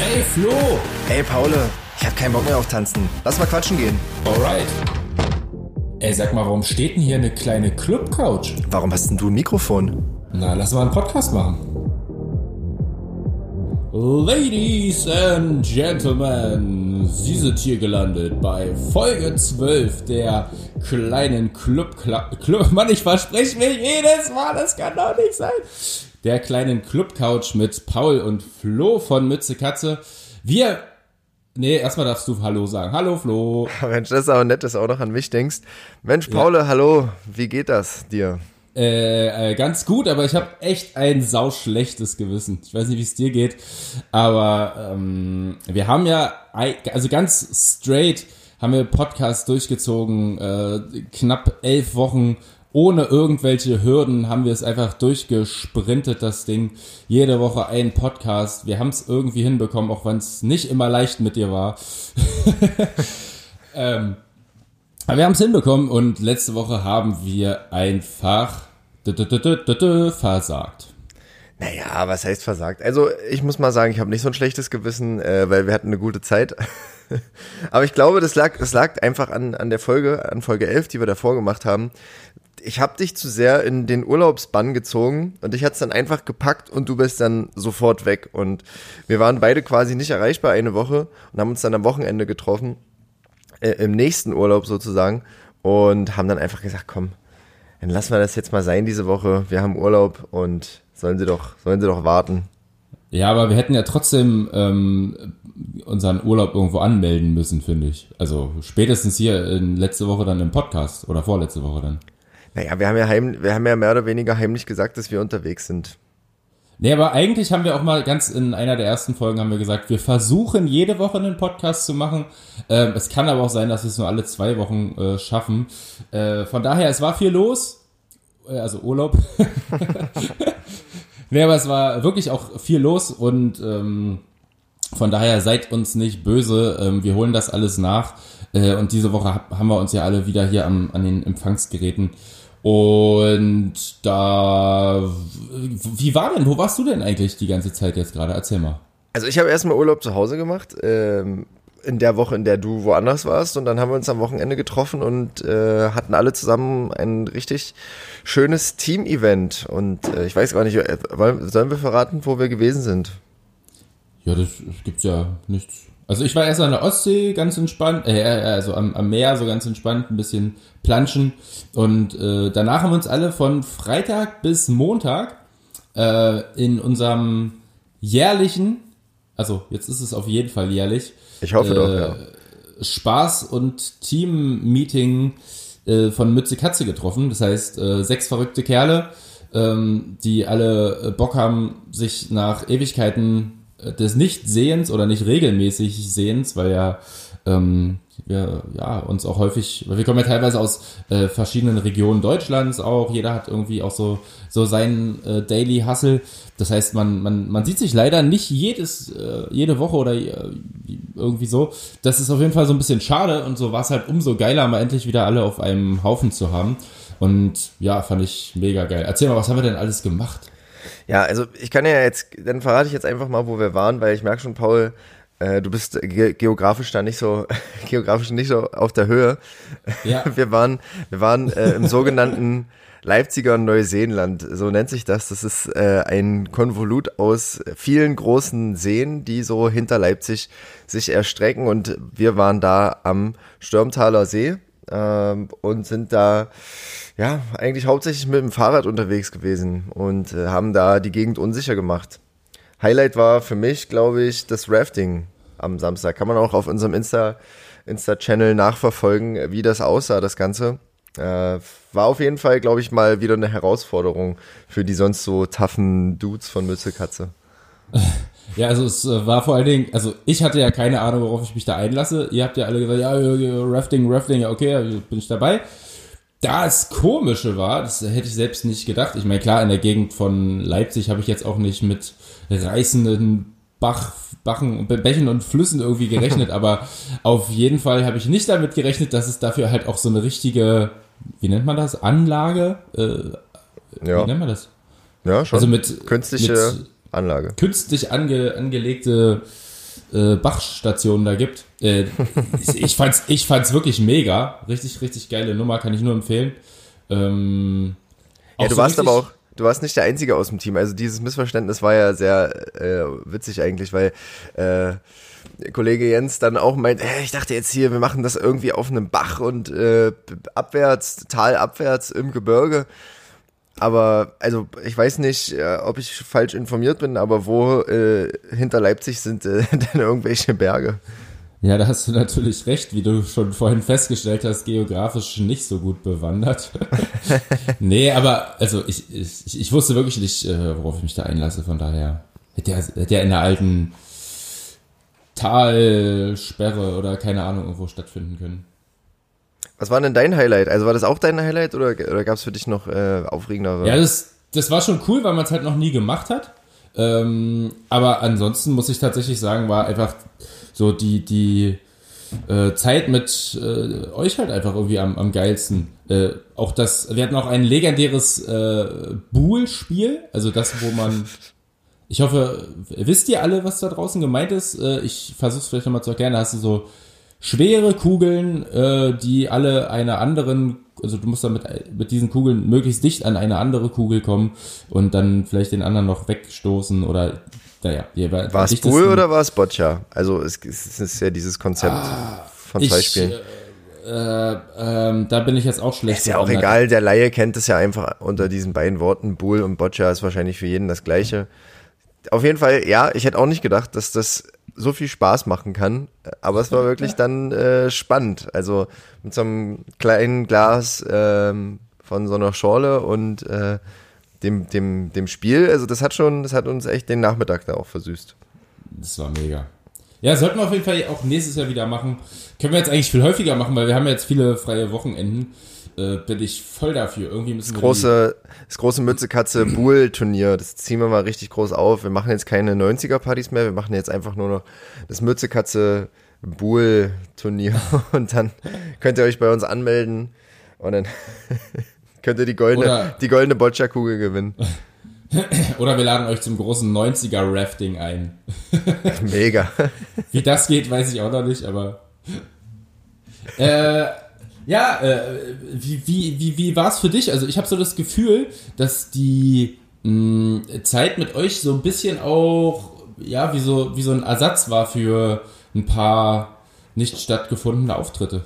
Ey, Flo! Ey, Paul, ich hab keinen Bock mehr auf Tanzen. Lass mal quatschen gehen. Alright. Ey, sag mal, warum steht denn hier eine kleine Club-Couch? Warum hast denn du ein Mikrofon? Na, lass mal einen Podcast machen. Ladies and Gentlemen, Sie sind hier gelandet bei Folge 12 der kleinen Club, Club Mann, ich verspreche mir jedes Mal, das kann doch nicht sein. Der kleinen Club Couch mit Paul und Flo von Mütze Katze. Wir Nee, erstmal darfst du Hallo sagen. Hallo Flo. Mensch, das ist aber nett, dass du auch noch an mich denkst. Mensch, Paul, ja. hallo, wie geht das dir? Äh, äh, ganz gut, aber ich habe echt ein sauschlechtes Gewissen. Ich weiß nicht, wie es dir geht, aber ähm, wir haben ja, also ganz straight haben wir Podcast durchgezogen, äh, knapp elf Wochen ohne irgendwelche Hürden haben wir es einfach durchgesprintet, das Ding. Jede Woche ein Podcast. Wir haben es irgendwie hinbekommen, auch wenn es nicht immer leicht mit dir war. ähm, aber wir haben es hinbekommen und letzte Woche haben wir einfach versagt. Naja, was heißt versagt? Also ich muss mal sagen, ich habe nicht so ein schlechtes Gewissen, äh, weil wir hatten eine gute Zeit. Aber ich glaube, das lag, das lag einfach an, an der Folge, an Folge 11, die wir davor gemacht haben. Ich habe dich zu sehr in den Urlaubsbann gezogen und ich hat's dann einfach gepackt und du bist dann sofort weg. Und wir waren beide quasi nicht erreichbar eine Woche und haben uns dann am Wochenende getroffen, äh, im nächsten Urlaub sozusagen, und haben dann einfach gesagt, komm, dann lassen wir das jetzt mal sein diese Woche. Wir haben Urlaub und sollen sie doch, sollen sie doch warten. Ja, aber wir hätten ja trotzdem ähm, unseren Urlaub irgendwo anmelden müssen, finde ich. Also spätestens hier in letzte Woche dann im Podcast oder vorletzte Woche dann. Naja, wir haben ja, heim, wir haben ja mehr oder weniger heimlich gesagt, dass wir unterwegs sind. Nee, aber eigentlich haben wir auch mal ganz in einer der ersten Folgen haben wir gesagt, wir versuchen jede Woche einen Podcast zu machen. Ähm, es kann aber auch sein, dass wir es nur alle zwei Wochen äh, schaffen. Äh, von daher, es war viel los. Äh, also Urlaub. nee, aber es war wirklich auch viel los und ähm, von daher seid uns nicht böse. Ähm, wir holen das alles nach. Äh, und diese Woche haben wir uns ja alle wieder hier am, an den Empfangsgeräten und da, wie war denn, wo warst du denn eigentlich die ganze Zeit jetzt gerade? Erzähl mal. Also ich habe erstmal Urlaub zu Hause gemacht, ähm, in der Woche, in der du woanders warst. Und dann haben wir uns am Wochenende getroffen und äh, hatten alle zusammen ein richtig schönes Team-Event. Und äh, ich weiß gar nicht, äh, sollen wir verraten, wo wir gewesen sind? Ja, das, das gibt's ja nichts also ich war erst an der Ostsee ganz entspannt, äh, also am, am Meer so ganz entspannt, ein bisschen planschen. Und äh, danach haben wir uns alle von Freitag bis Montag äh, in unserem jährlichen, also jetzt ist es auf jeden Fall jährlich. Ich hoffe äh, doch, ja. Spaß und Team-Meeting äh, von Mütze Katze getroffen. Das heißt, äh, sechs verrückte Kerle, ähm, die alle äh, Bock haben, sich nach Ewigkeiten des Nichtsehens oder nicht regelmäßig Sehens, weil ja ähm, wir ja uns auch häufig, weil wir kommen ja teilweise aus äh, verschiedenen Regionen Deutschlands auch, jeder hat irgendwie auch so so seinen äh, Daily Hustle. Das heißt, man man man sieht sich leider nicht jedes äh, jede Woche oder äh, irgendwie so. Das ist auf jeden Fall so ein bisschen schade und so war es halt umso geiler, mal endlich wieder alle auf einem Haufen zu haben. Und ja, fand ich mega geil. Erzähl mal, was haben wir denn alles gemacht? Ja, also ich kann ja jetzt, dann verrate ich jetzt einfach mal, wo wir waren, weil ich merke schon, Paul, äh, du bist ge geografisch da nicht so, geografisch nicht so auf der Höhe. Ja. Wir waren, wir waren äh, im sogenannten Leipziger Neuseeland, so nennt sich das. Das ist äh, ein Konvolut aus vielen großen Seen, die so hinter Leipzig sich erstrecken. Und wir waren da am Stürmtaler See ähm, und sind da ja, eigentlich hauptsächlich mit dem Fahrrad unterwegs gewesen und äh, haben da die Gegend unsicher gemacht. Highlight war für mich, glaube ich, das Rafting am Samstag. Kann man auch auf unserem Insta, Insta-Channel nachverfolgen, wie das aussah, das Ganze. Äh, war auf jeden Fall, glaube ich, mal wieder eine Herausforderung für die sonst so toughen Dudes von Mütze Katze. Ja, also es äh, war vor allen Dingen, also ich hatte ja keine Ahnung, worauf ich mich da einlasse. Ihr habt ja alle gesagt, ja, Rafting, Rafting, ja, okay, bin ich dabei das Komische war, das hätte ich selbst nicht gedacht. Ich meine, klar, in der Gegend von Leipzig habe ich jetzt auch nicht mit reißenden Bach, Bachen, Bächen und Flüssen irgendwie gerechnet, aber auf jeden Fall habe ich nicht damit gerechnet, dass es dafür halt auch so eine richtige, wie nennt man das, Anlage? Äh, ja. Wie nennt man das? Ja, schon. Also mit künstliche mit Anlage. Künstlich ange, angelegte äh, Bachstationen da gibt. Äh, ich, fand's, ich fand's wirklich mega. Richtig, richtig geile Nummer, kann ich nur empfehlen. Ähm, ja, du so warst aber auch, du warst nicht der Einzige aus dem Team. Also dieses Missverständnis war ja sehr äh, witzig eigentlich, weil äh, Kollege Jens dann auch meint, hey, ich dachte jetzt hier, wir machen das irgendwie auf einem Bach und äh, abwärts, talabwärts im Gebirge. Aber, also, ich weiß nicht, äh, ob ich falsch informiert bin, aber wo äh, hinter Leipzig sind äh, denn irgendwelche Berge? Ja, da hast du natürlich recht, wie du schon vorhin festgestellt hast, geografisch nicht so gut bewandert. nee, aber, also, ich, ich, ich wusste wirklich nicht, äh, worauf ich mich da einlasse, von daher hätte er, hätte er in der alten Talsperre oder keine Ahnung irgendwo stattfinden können. Was war denn dein Highlight? Also war das auch dein Highlight oder, oder gab es für dich noch äh, aufregendere? Ja, das, das war schon cool, weil man es halt noch nie gemacht hat. Ähm, aber ansonsten muss ich tatsächlich sagen, war einfach so die, die äh, Zeit mit äh, euch halt einfach irgendwie am, am geilsten. Äh, auch das, wir hatten auch ein legendäres äh, Buhl-Spiel, also das, wo man ich hoffe, wisst ihr alle, was da draußen gemeint ist? Äh, ich versuche es vielleicht nochmal zu erklären. Da hast du so schwere Kugeln, äh, die alle einer anderen, also du musst dann mit, diesen Kugeln möglichst dicht an eine andere Kugel kommen und dann vielleicht den anderen noch wegstoßen oder naja. War es Bull oder war es Boccia? Also es, es, ist ja dieses Konzept ah, von zwei ich, Spielen. Äh, äh, da bin ich jetzt auch schlecht. Ist ja auch egal, der Laie kennt es ja einfach unter diesen beiden Worten. Bull und Boccia ist wahrscheinlich für jeden das gleiche auf jeden Fall, ja, ich hätte auch nicht gedacht, dass das so viel Spaß machen kann. Aber es war wirklich dann äh, spannend. Also mit so einem kleinen Glas ähm, von so einer Schorle und äh, dem, dem, dem Spiel. Also das hat schon, das hat uns echt den Nachmittag da auch versüßt. Das war mega. Ja, sollten wir auf jeden Fall auch nächstes Jahr wieder machen. Können wir jetzt eigentlich viel häufiger machen, weil wir haben jetzt viele freie Wochenenden äh, bin ich voll dafür. Irgendwie müssen das große, das große Mütze Katze Buhl Turnier, das ziehen wir mal richtig groß auf. Wir machen jetzt keine 90er Partys mehr, wir machen jetzt einfach nur noch das Mütze Katze Buhl Turnier und dann könnt ihr euch bei uns anmelden und dann könnt ihr die goldene, Oder die goldene Boccia-Kugel gewinnen. Oder wir laden euch zum großen 90er Rafting ein. Mega. Wie das geht, weiß ich auch noch nicht, aber. Äh, ja, äh, wie, wie, wie, wie war es für dich? Also ich habe so das Gefühl, dass die mh, Zeit mit euch so ein bisschen auch, ja, wie so, wie so ein Ersatz war für ein paar nicht stattgefundene Auftritte.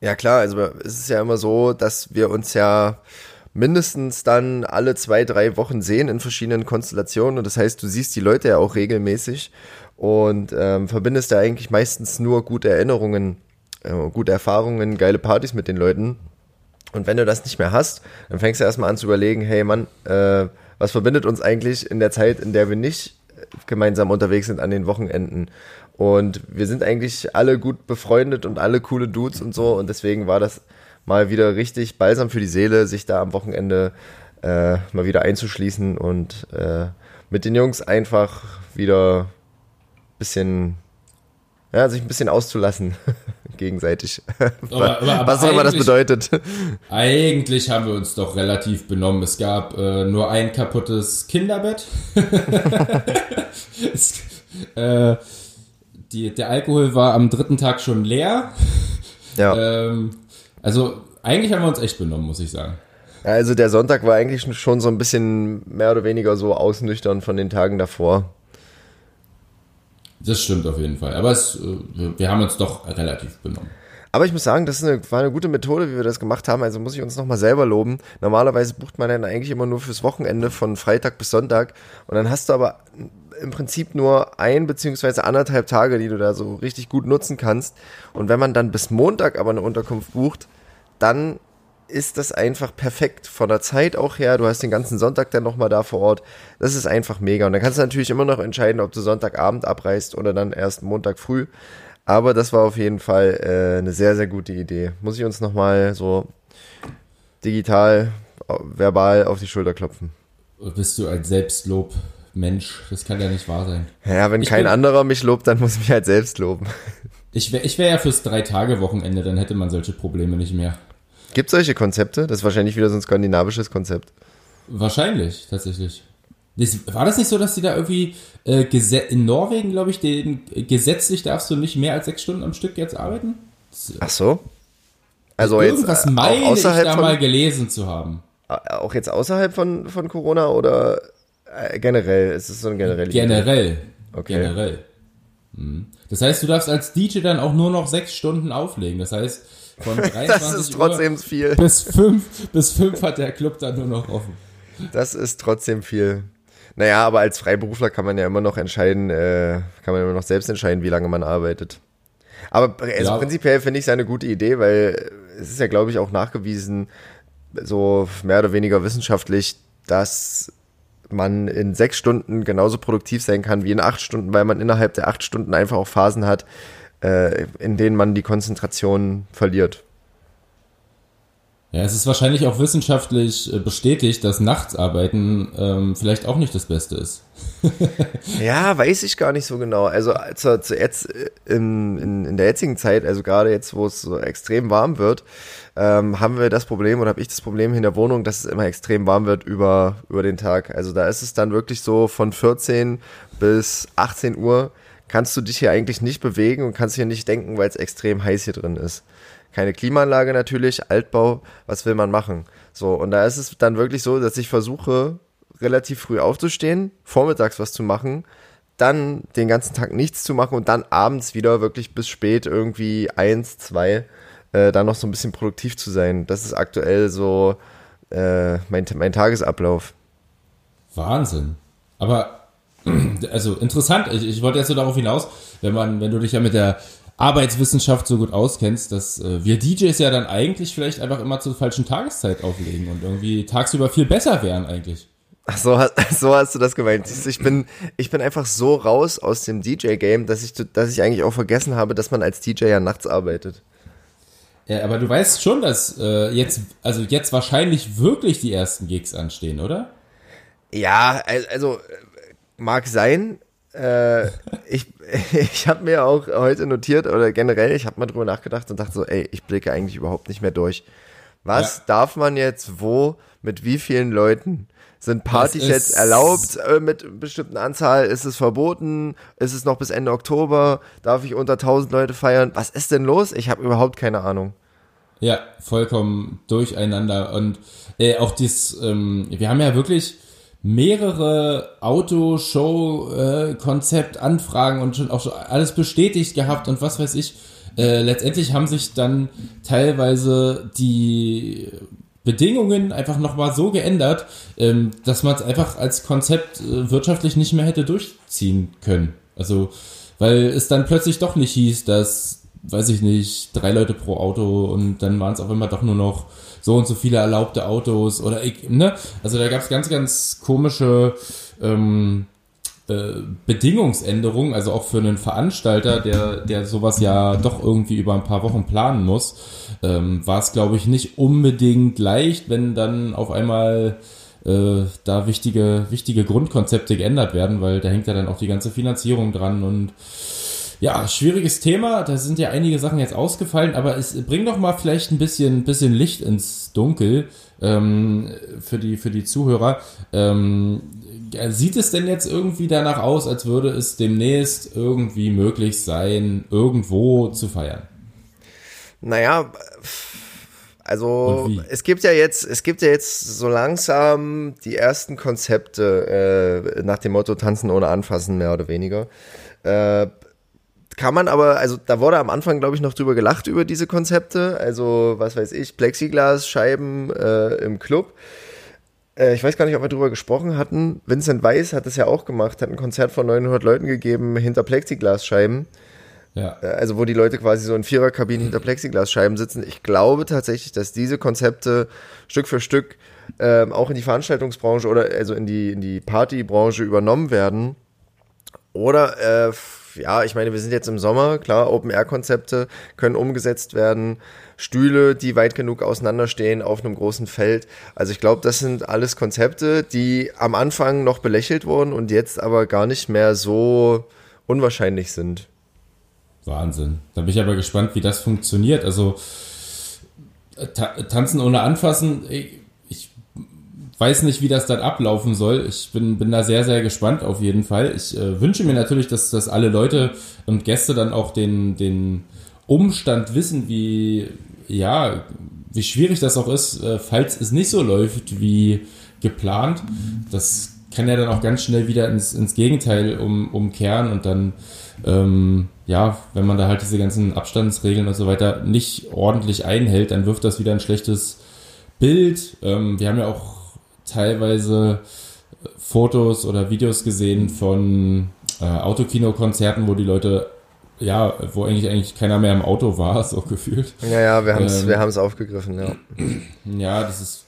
Ja klar, also es ist ja immer so, dass wir uns ja mindestens dann alle zwei, drei Wochen sehen in verschiedenen Konstellationen. Und das heißt, du siehst die Leute ja auch regelmäßig und ähm, verbindest da eigentlich meistens nur gute Erinnerungen äh, gute Erfahrungen, geile Partys mit den Leuten. Und wenn du das nicht mehr hast, dann fängst du erstmal an zu überlegen, hey Mann, äh, was verbindet uns eigentlich in der Zeit, in der wir nicht gemeinsam unterwegs sind an den Wochenenden? Und wir sind eigentlich alle gut befreundet und alle coole Dudes und so. Und deswegen war das mal wieder richtig balsam für die Seele, sich da am Wochenende äh, mal wieder einzuschließen und äh, mit den Jungs einfach wieder bisschen ja, sich ein bisschen auszulassen, gegenseitig. Aber, aber, aber Was auch immer das bedeutet. Eigentlich haben wir uns doch relativ benommen. Es gab äh, nur ein kaputtes Kinderbett. es, äh, die, der Alkohol war am dritten Tag schon leer. Ja. Ähm, also eigentlich haben wir uns echt benommen, muss ich sagen. Also der Sonntag war eigentlich schon so ein bisschen mehr oder weniger so ausnüchtern von den Tagen davor. Das stimmt auf jeden Fall. Aber es, äh, wir haben uns doch relativ benommen. Aber ich muss sagen, das eine, war eine gute Methode, wie wir das gemacht haben. Also muss ich uns nochmal selber loben. Normalerweise bucht man dann eigentlich immer nur fürs Wochenende von Freitag bis Sonntag. Und dann hast du aber im Prinzip nur ein beziehungsweise anderthalb Tage, die du da so richtig gut nutzen kannst. Und wenn man dann bis Montag aber eine Unterkunft bucht, dann ist das einfach perfekt von der Zeit auch her. Du hast den ganzen Sonntag dann nochmal da vor Ort. Das ist einfach mega. Und dann kannst du natürlich immer noch entscheiden, ob du Sonntagabend abreist oder dann erst Montag früh. Aber das war auf jeden Fall äh, eine sehr, sehr gute Idee. Muss ich uns nochmal so digital, verbal auf die Schulter klopfen. Bist du ein Selbstlob? Mensch, das kann ja nicht wahr sein. Ja, wenn ich kein anderer mich lobt, dann muss ich mich halt selbst loben. Ich wäre ich wär ja fürs Drei-Tage-Wochenende, dann hätte man solche Probleme nicht mehr. Gibt es solche Konzepte? Das ist wahrscheinlich wieder so ein skandinavisches Konzept. Wahrscheinlich, tatsächlich. War das nicht so, dass die da irgendwie äh, in Norwegen, glaube ich, den, gesetzlich darfst du nicht mehr als sechs Stunden am Stück jetzt arbeiten? Ach so. Also Irgendwas jetzt, äh, meine ich da von, mal gelesen zu haben. Auch jetzt außerhalb von, von Corona oder äh, generell? Ist es so ein generell? Generell. Okay. Generell. Mhm. Das heißt, du darfst als DJ dann auch nur noch sechs Stunden auflegen. Das heißt, von 23 das ist trotzdem Uhr viel. Bis fünf, bis fünf hat der Club dann nur noch offen. Das ist trotzdem viel. Naja, aber als Freiberufler kann man ja immer noch entscheiden, äh, kann man immer noch selbst entscheiden, wie lange man arbeitet. Aber also ja. prinzipiell finde ich es eine gute Idee, weil es ist ja, glaube ich, auch nachgewiesen, so mehr oder weniger wissenschaftlich, dass man in sechs Stunden genauso produktiv sein kann wie in acht Stunden, weil man innerhalb der acht Stunden einfach auch Phasen hat, äh, in denen man die Konzentration verliert. Ja, es ist wahrscheinlich auch wissenschaftlich äh, bestätigt, dass Nachtsarbeiten ähm, vielleicht auch nicht das Beste ist. ja, weiß ich gar nicht so genau. Also zu, zu jetzt äh, in, in, in der jetzigen Zeit, also gerade jetzt, wo es so extrem warm wird, ähm, haben wir das Problem oder habe ich das Problem in der Wohnung, dass es immer extrem warm wird über, über den Tag. Also da ist es dann wirklich so von 14 bis 18 Uhr kannst du dich hier eigentlich nicht bewegen und kannst hier nicht denken, weil es extrem heiß hier drin ist keine Klimaanlage natürlich, Altbau, was will man machen? So, und da ist es dann wirklich so, dass ich versuche, relativ früh aufzustehen, vormittags was zu machen, dann den ganzen Tag nichts zu machen und dann abends wieder wirklich bis spät irgendwie eins, zwei, äh, dann noch so ein bisschen produktiv zu sein. Das ist aktuell so äh, mein, mein Tagesablauf. Wahnsinn. Aber also interessant, ich, ich wollte jetzt so darauf hinaus, wenn man, wenn du dich ja mit der Arbeitswissenschaft so gut auskennst, dass äh, wir DJs ja dann eigentlich vielleicht einfach immer zur falschen Tageszeit auflegen und irgendwie tagsüber viel besser wären eigentlich. Ach so, so hast du das gemeint. Ich bin, ich bin einfach so raus aus dem DJ-Game, dass ich, dass ich eigentlich auch vergessen habe, dass man als DJ ja nachts arbeitet. Ja, aber du weißt schon, dass äh, jetzt, also jetzt wahrscheinlich wirklich die ersten Gigs anstehen, oder? Ja, also mag sein, äh, ich ich habe mir auch heute notiert oder generell, ich habe mal drüber nachgedacht und dachte so, ey, ich blicke eigentlich überhaupt nicht mehr durch. Was ja. darf man jetzt wo, mit wie vielen Leuten? Sind Partys jetzt erlaubt äh, mit bestimmten Anzahl? Ist es verboten? Ist es noch bis Ende Oktober? Darf ich unter 1000 Leute feiern? Was ist denn los? Ich habe überhaupt keine Ahnung. Ja, vollkommen durcheinander. Und äh, auch dies, ähm, wir haben ja wirklich mehrere Auto-Show-Konzept-Anfragen und schon auch schon alles bestätigt gehabt und was weiß ich. Äh, letztendlich haben sich dann teilweise die Bedingungen einfach nochmal so geändert, ähm, dass man es einfach als Konzept äh, wirtschaftlich nicht mehr hätte durchziehen können. Also, weil es dann plötzlich doch nicht hieß, dass, weiß ich nicht, drei Leute pro Auto und dann waren es auf einmal doch nur noch so und so viele erlaubte Autos oder ich, ne? Also da gab es ganz, ganz komische ähm, äh, Bedingungsänderungen, also auch für einen Veranstalter, der, der sowas ja doch irgendwie über ein paar Wochen planen muss, ähm, war es, glaube ich, nicht unbedingt leicht, wenn dann auf einmal äh, da wichtige, wichtige Grundkonzepte geändert werden, weil da hängt ja dann auch die ganze Finanzierung dran und ja, schwieriges Thema. Da sind ja einige Sachen jetzt ausgefallen, aber es bringt doch mal vielleicht ein bisschen, bisschen Licht ins Dunkel ähm, für, die, für die Zuhörer. Ähm, sieht es denn jetzt irgendwie danach aus, als würde es demnächst irgendwie möglich sein, irgendwo zu feiern? Naja, also es gibt ja jetzt, es gibt ja jetzt so langsam die ersten Konzepte äh, nach dem Motto Tanzen ohne Anfassen, mehr oder weniger. Äh, kann man aber, also da wurde am Anfang, glaube ich, noch drüber gelacht über diese Konzepte. Also, was weiß ich, Plexiglasscheiben äh, im Club. Äh, ich weiß gar nicht, ob wir drüber gesprochen hatten. Vincent Weiss hat das ja auch gemacht, hat ein Konzert von 900 Leuten gegeben hinter Plexiglasscheiben. Ja. Äh, also, wo die Leute quasi so in Viererkabinen hinter Plexiglasscheiben sitzen. Ich glaube tatsächlich, dass diese Konzepte Stück für Stück ähm, auch in die Veranstaltungsbranche oder also in die, in die Partybranche übernommen werden. Oder äh, ja, ich meine, wir sind jetzt im Sommer, klar, Open-Air-Konzepte können umgesetzt werden, Stühle, die weit genug auseinanderstehen auf einem großen Feld. Also ich glaube, das sind alles Konzepte, die am Anfang noch belächelt wurden und jetzt aber gar nicht mehr so unwahrscheinlich sind. Wahnsinn. Da bin ich aber gespannt, wie das funktioniert. Also ta tanzen ohne Anfassen, weiß nicht, wie das dann ablaufen soll. Ich bin, bin da sehr, sehr gespannt auf jeden Fall. Ich äh, wünsche mir natürlich, dass, dass alle Leute und Gäste dann auch den, den Umstand wissen, wie, ja, wie schwierig das auch ist, äh, falls es nicht so läuft wie geplant. Das kann ja dann auch ganz schnell wieder ins, ins Gegenteil um, umkehren und dann, ähm, ja, wenn man da halt diese ganzen Abstandsregeln und so weiter nicht ordentlich einhält, dann wirft das wieder ein schlechtes Bild. Ähm, wir haben ja auch teilweise Fotos oder Videos gesehen von äh, Autokinokonzerten, wo die Leute ja, wo eigentlich eigentlich keiner mehr im Auto war, so gefühlt. Ja, ja, wir haben es ähm, wir haben es aufgegriffen, ja. Ja, das ist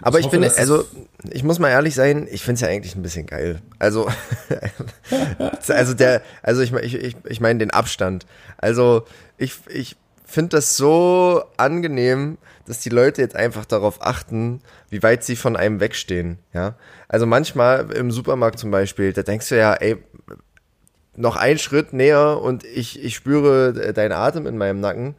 aber ich, ich finde, also ich muss mal ehrlich sein, ich finde es ja eigentlich ein bisschen geil. Also, also der, also ich, ich, ich, ich meine den Abstand. Also ich, ich finde das so angenehm, dass die Leute jetzt einfach darauf achten, wie weit sie von einem wegstehen. Ja, also manchmal im Supermarkt zum Beispiel, da denkst du ja, ey, noch ein Schritt näher und ich, ich spüre deinen Atem in meinem Nacken.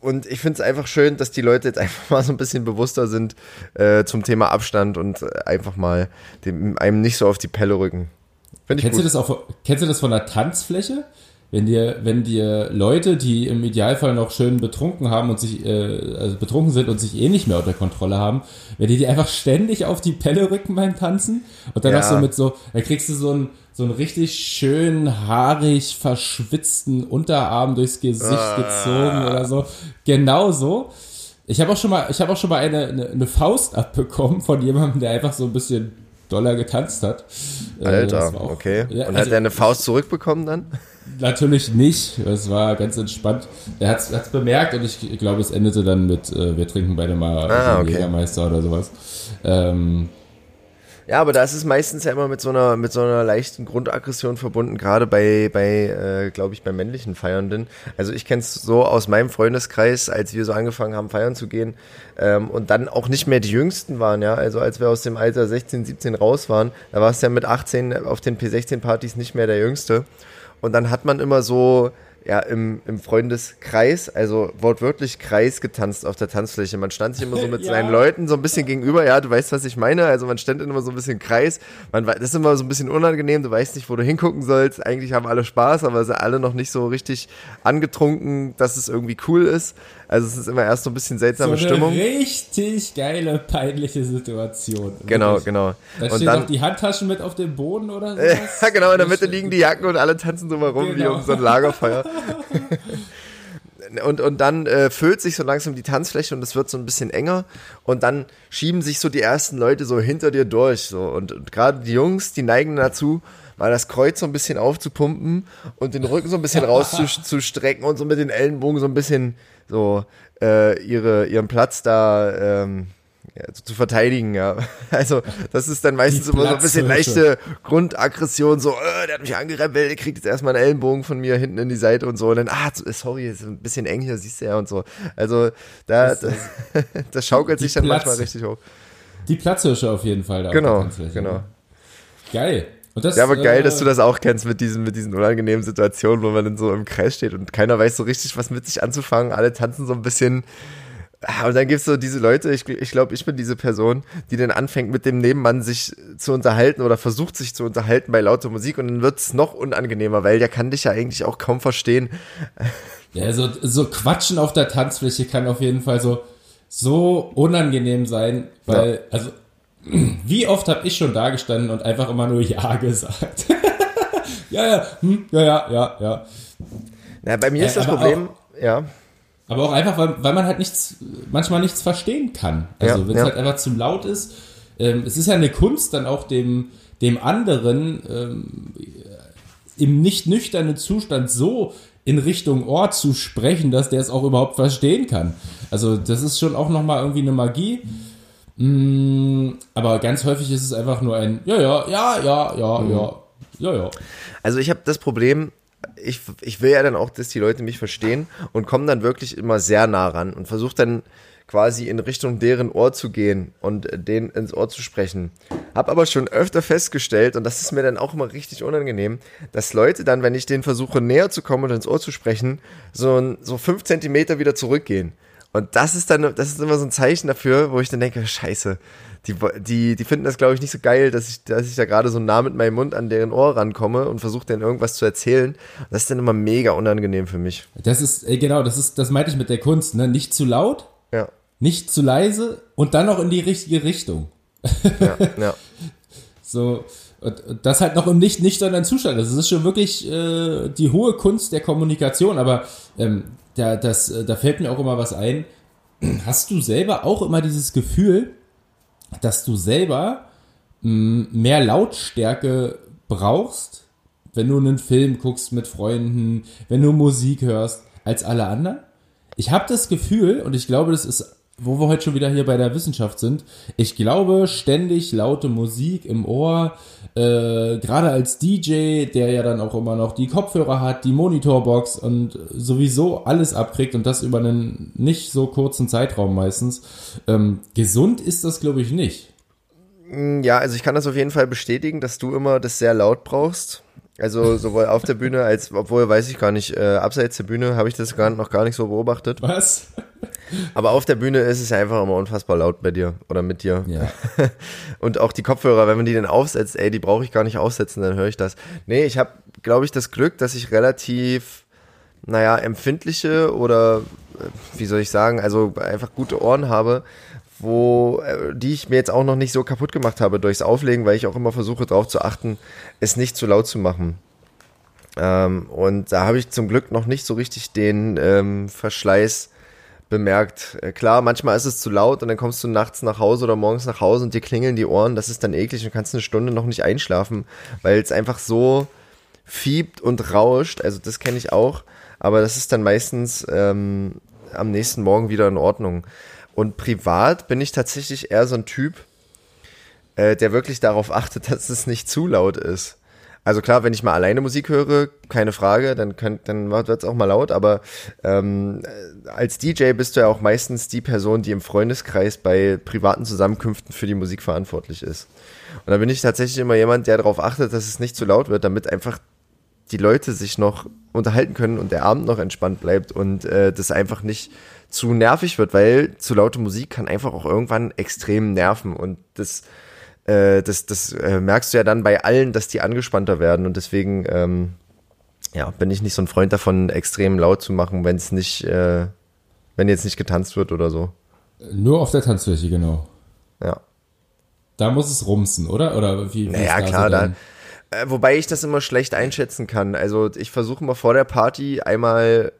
Und ich finde es einfach schön, dass die Leute jetzt einfach mal so ein bisschen bewusster sind äh, zum Thema Abstand und einfach mal dem, einem nicht so auf die Pelle rücken. Kennst, gut. Du das auch, kennst du das von der Tanzfläche? Wenn dir, wenn dir Leute, die im Idealfall noch schön betrunken haben und sich, äh, also betrunken sind und sich eh nicht mehr unter Kontrolle haben, wenn die dir einfach ständig auf die Pelle rücken beim Tanzen und dann ja. auch so mit so, dann kriegst du so einen, so einen richtig schön haarig verschwitzten Unterarm durchs Gesicht ah. gezogen oder so. Genau so. Ich habe auch schon mal, ich habe auch schon mal eine, eine, eine Faust abbekommen von jemandem, der einfach so ein bisschen doller getanzt hat. Äh, Alter, auch, okay. Ja, und also, hat er eine Faust zurückbekommen dann? Natürlich nicht. Es war ganz entspannt. Er hat es bemerkt und ich, ich glaube, es endete dann mit, äh, wir trinken beide mal ah, okay. Jägermeister oder sowas. Ähm, ja, aber da ist es meistens ja immer mit so einer mit so einer leichten Grundaggression verbunden, gerade bei bei äh, glaube ich bei männlichen Feiernden. Also ich kenne es so aus meinem Freundeskreis, als wir so angefangen haben feiern zu gehen ähm, und dann auch nicht mehr die Jüngsten waren, ja. Also als wir aus dem Alter 16, 17 raus waren, da war es ja mit 18 auf den P16 Partys nicht mehr der Jüngste. Und dann hat man immer so ja, im, im Freundeskreis, also wortwörtlich Kreis getanzt auf der Tanzfläche. Man stand sich immer so mit ja. seinen Leuten so ein bisschen gegenüber, ja, du weißt, was ich meine. Also man stand immer so ein bisschen Kreis. Man, das ist immer so ein bisschen unangenehm, du weißt nicht, wo du hingucken sollst. Eigentlich haben alle Spaß, aber sind alle noch nicht so richtig angetrunken, dass es irgendwie cool ist. Also es ist immer erst so ein bisschen seltsame so eine Stimmung. Richtig geile, peinliche Situation. Genau, wirklich. genau. Da und stehen dann, auch die Handtaschen mit auf dem Boden oder so. ja, genau, in der Mitte liegen die Jacken und alle tanzen so mal rum genau. wie um so ein Lagerfeuer. und, und dann äh, füllt sich so langsam die Tanzfläche und es wird so ein bisschen enger. Und dann schieben sich so die ersten Leute so hinter dir durch so. Und, und gerade die Jungs, die neigen dazu, mal das Kreuz so ein bisschen aufzupumpen und den Rücken so ein bisschen rauszustrecken und so mit den Ellenbogen so ein bisschen so äh, ihre, ihren Platz da ähm, ja, zu, verteidigen, ja. Also das ist dann meistens immer so ein bisschen leichte Grundaggression, so, äh, der hat mich angerempelt, der kriegt jetzt erstmal einen Ellenbogen von mir hinten in die Seite und so. Und dann, ah, sorry, ist ein bisschen eng hier, siehst du ja und so. Also da, das, das, das schaukelt sich dann Platz, manchmal richtig hoch. Die Platzhirsche auf jeden Fall da. Genau, genau. Geil. Das, ja, aber geil, äh, dass du das auch kennst mit diesen, mit diesen unangenehmen Situationen, wo man dann so im Kreis steht und keiner weiß so richtig, was mit sich anzufangen. Alle tanzen so ein bisschen. Ah, und dann gibt's so diese Leute, ich, ich glaube, ich bin diese Person, die dann anfängt, mit dem Nebenmann sich zu unterhalten oder versucht sich zu unterhalten bei lauter Musik und dann wird's noch unangenehmer, weil der kann dich ja eigentlich auch kaum verstehen. Ja, so, so Quatschen auf der Tanzfläche kann auf jeden Fall so, so unangenehm sein, weil, ja. also wie oft habe ich schon da gestanden und einfach immer nur Ja gesagt? ja, ja, hm, ja, ja, ja, ja. Na, bei mir ist das Problem, auch, ja. Aber auch einfach, weil, weil man halt nichts, manchmal nichts verstehen kann. Also ja, wenn es ja. halt einfach zu laut ist. Ähm, es ist ja eine Kunst, dann auch dem, dem anderen ähm, im nicht nüchternen Zustand so in Richtung Ort zu sprechen, dass der es auch überhaupt verstehen kann. Also das ist schon auch nochmal irgendwie eine Magie. Mm, aber ganz häufig ist es einfach nur ein Ja, ja, ja, ja, ja, mhm. ja, ja, ja. Also ich habe das Problem, ich, ich will ja dann auch, dass die Leute mich verstehen und komme dann wirklich immer sehr nah ran und versuche dann quasi in Richtung deren Ohr zu gehen und denen ins Ohr zu sprechen. Hab aber schon öfter festgestellt, und das ist mir dann auch immer richtig unangenehm, dass Leute dann, wenn ich denen versuche näher zu kommen und ins Ohr zu sprechen, so, so fünf Zentimeter wieder zurückgehen. Und das ist dann, das ist immer so ein Zeichen dafür, wo ich dann denke, scheiße, die, die, die finden das, glaube ich, nicht so geil, dass ich, dass ich da gerade so nah mit meinem Mund an deren Ohr rankomme und versuche denen irgendwas zu erzählen. Das ist dann immer mega unangenehm für mich. Das ist, genau, das ist, das meinte ich mit der Kunst, ne? Nicht zu laut, ja. nicht zu leise und dann noch in die richtige Richtung. Ja, ja. so, und das halt noch im nicht nüchternen Zustand. Das ist schon wirklich äh, die hohe Kunst der Kommunikation. Aber ähm, da, das, äh, da fällt mir auch immer was ein. Hast du selber auch immer dieses Gefühl, dass du selber mh, mehr Lautstärke brauchst, wenn du einen Film guckst mit Freunden, wenn du Musik hörst, als alle anderen? Ich habe das Gefühl, und ich glaube, das ist wo wir heute schon wieder hier bei der Wissenschaft sind, ich glaube, ständig laute Musik im Ohr, äh, gerade als DJ, der ja dann auch immer noch die Kopfhörer hat, die Monitorbox und sowieso alles abkriegt und das über einen nicht so kurzen Zeitraum meistens. Ähm, gesund ist das, glaube ich, nicht. Mm, ja, also ich kann das auf jeden Fall bestätigen, dass du immer das sehr laut brauchst. Also sowohl auf der Bühne als, obwohl weiß ich gar nicht, äh, abseits der Bühne habe ich das gar, noch gar nicht so beobachtet. Was? Aber auf der Bühne ist es einfach immer unfassbar laut bei dir oder mit dir. Ja. Und auch die Kopfhörer, wenn man die dann aufsetzt, ey, die brauche ich gar nicht aufsetzen, dann höre ich das. Nee, ich habe, glaube ich, das Glück, dass ich relativ, naja, empfindliche oder, äh, wie soll ich sagen, also einfach gute Ohren habe, wo, äh, die ich mir jetzt auch noch nicht so kaputt gemacht habe durchs Auflegen, weil ich auch immer versuche darauf zu achten, es nicht zu laut zu machen. Ähm, und da habe ich zum Glück noch nicht so richtig den ähm, Verschleiß bemerkt. Äh, klar, manchmal ist es zu laut und dann kommst du nachts nach Hause oder morgens nach Hause und dir klingeln die Ohren. Das ist dann eklig und kannst eine Stunde noch nicht einschlafen, weil es einfach so fiebt und rauscht. Also das kenne ich auch. Aber das ist dann meistens ähm, am nächsten Morgen wieder in Ordnung. Und privat bin ich tatsächlich eher so ein Typ, äh, der wirklich darauf achtet, dass es nicht zu laut ist. Also klar, wenn ich mal alleine Musik höre, keine Frage, dann, könnt, dann wird es auch mal laut, aber ähm, als DJ bist du ja auch meistens die Person, die im Freundeskreis bei privaten Zusammenkünften für die Musik verantwortlich ist. Und da bin ich tatsächlich immer jemand, der darauf achtet, dass es nicht zu laut wird, damit einfach die Leute sich noch unterhalten können und der Abend noch entspannt bleibt und äh, das einfach nicht zu nervig wird, weil zu laute Musik kann einfach auch irgendwann extrem nerven und das, äh, das, das äh, merkst du ja dann bei allen, dass die angespannter werden und deswegen ähm, ja, bin ich nicht so ein Freund davon, extrem laut zu machen, wenn es nicht, äh, wenn jetzt nicht getanzt wird oder so. Nur auf der Tanzfläche, genau. Ja. Da muss es rumsen, oder? Oder wie? wie naja, klar, da, wobei ich das immer schlecht einschätzen kann. Also ich versuche mal vor der Party einmal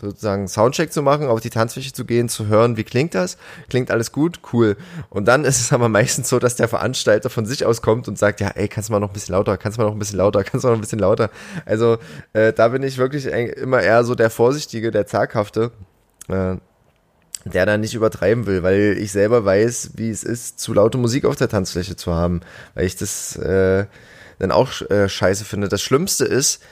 sozusagen Soundcheck zu machen, auf die Tanzfläche zu gehen, zu hören, wie klingt das? Klingt alles gut? Cool. Und dann ist es aber meistens so, dass der Veranstalter von sich aus kommt und sagt, ja, ey, kannst du mal noch ein bisschen lauter, kannst du mal noch ein bisschen lauter, kannst du mal noch ein bisschen lauter. Also äh, da bin ich wirklich immer eher so der Vorsichtige, der Zaghafte. Äh, der da nicht übertreiben will, weil ich selber weiß, wie es ist, zu laute Musik auf der Tanzfläche zu haben, weil ich das äh, dann auch äh, scheiße finde. Das Schlimmste ist,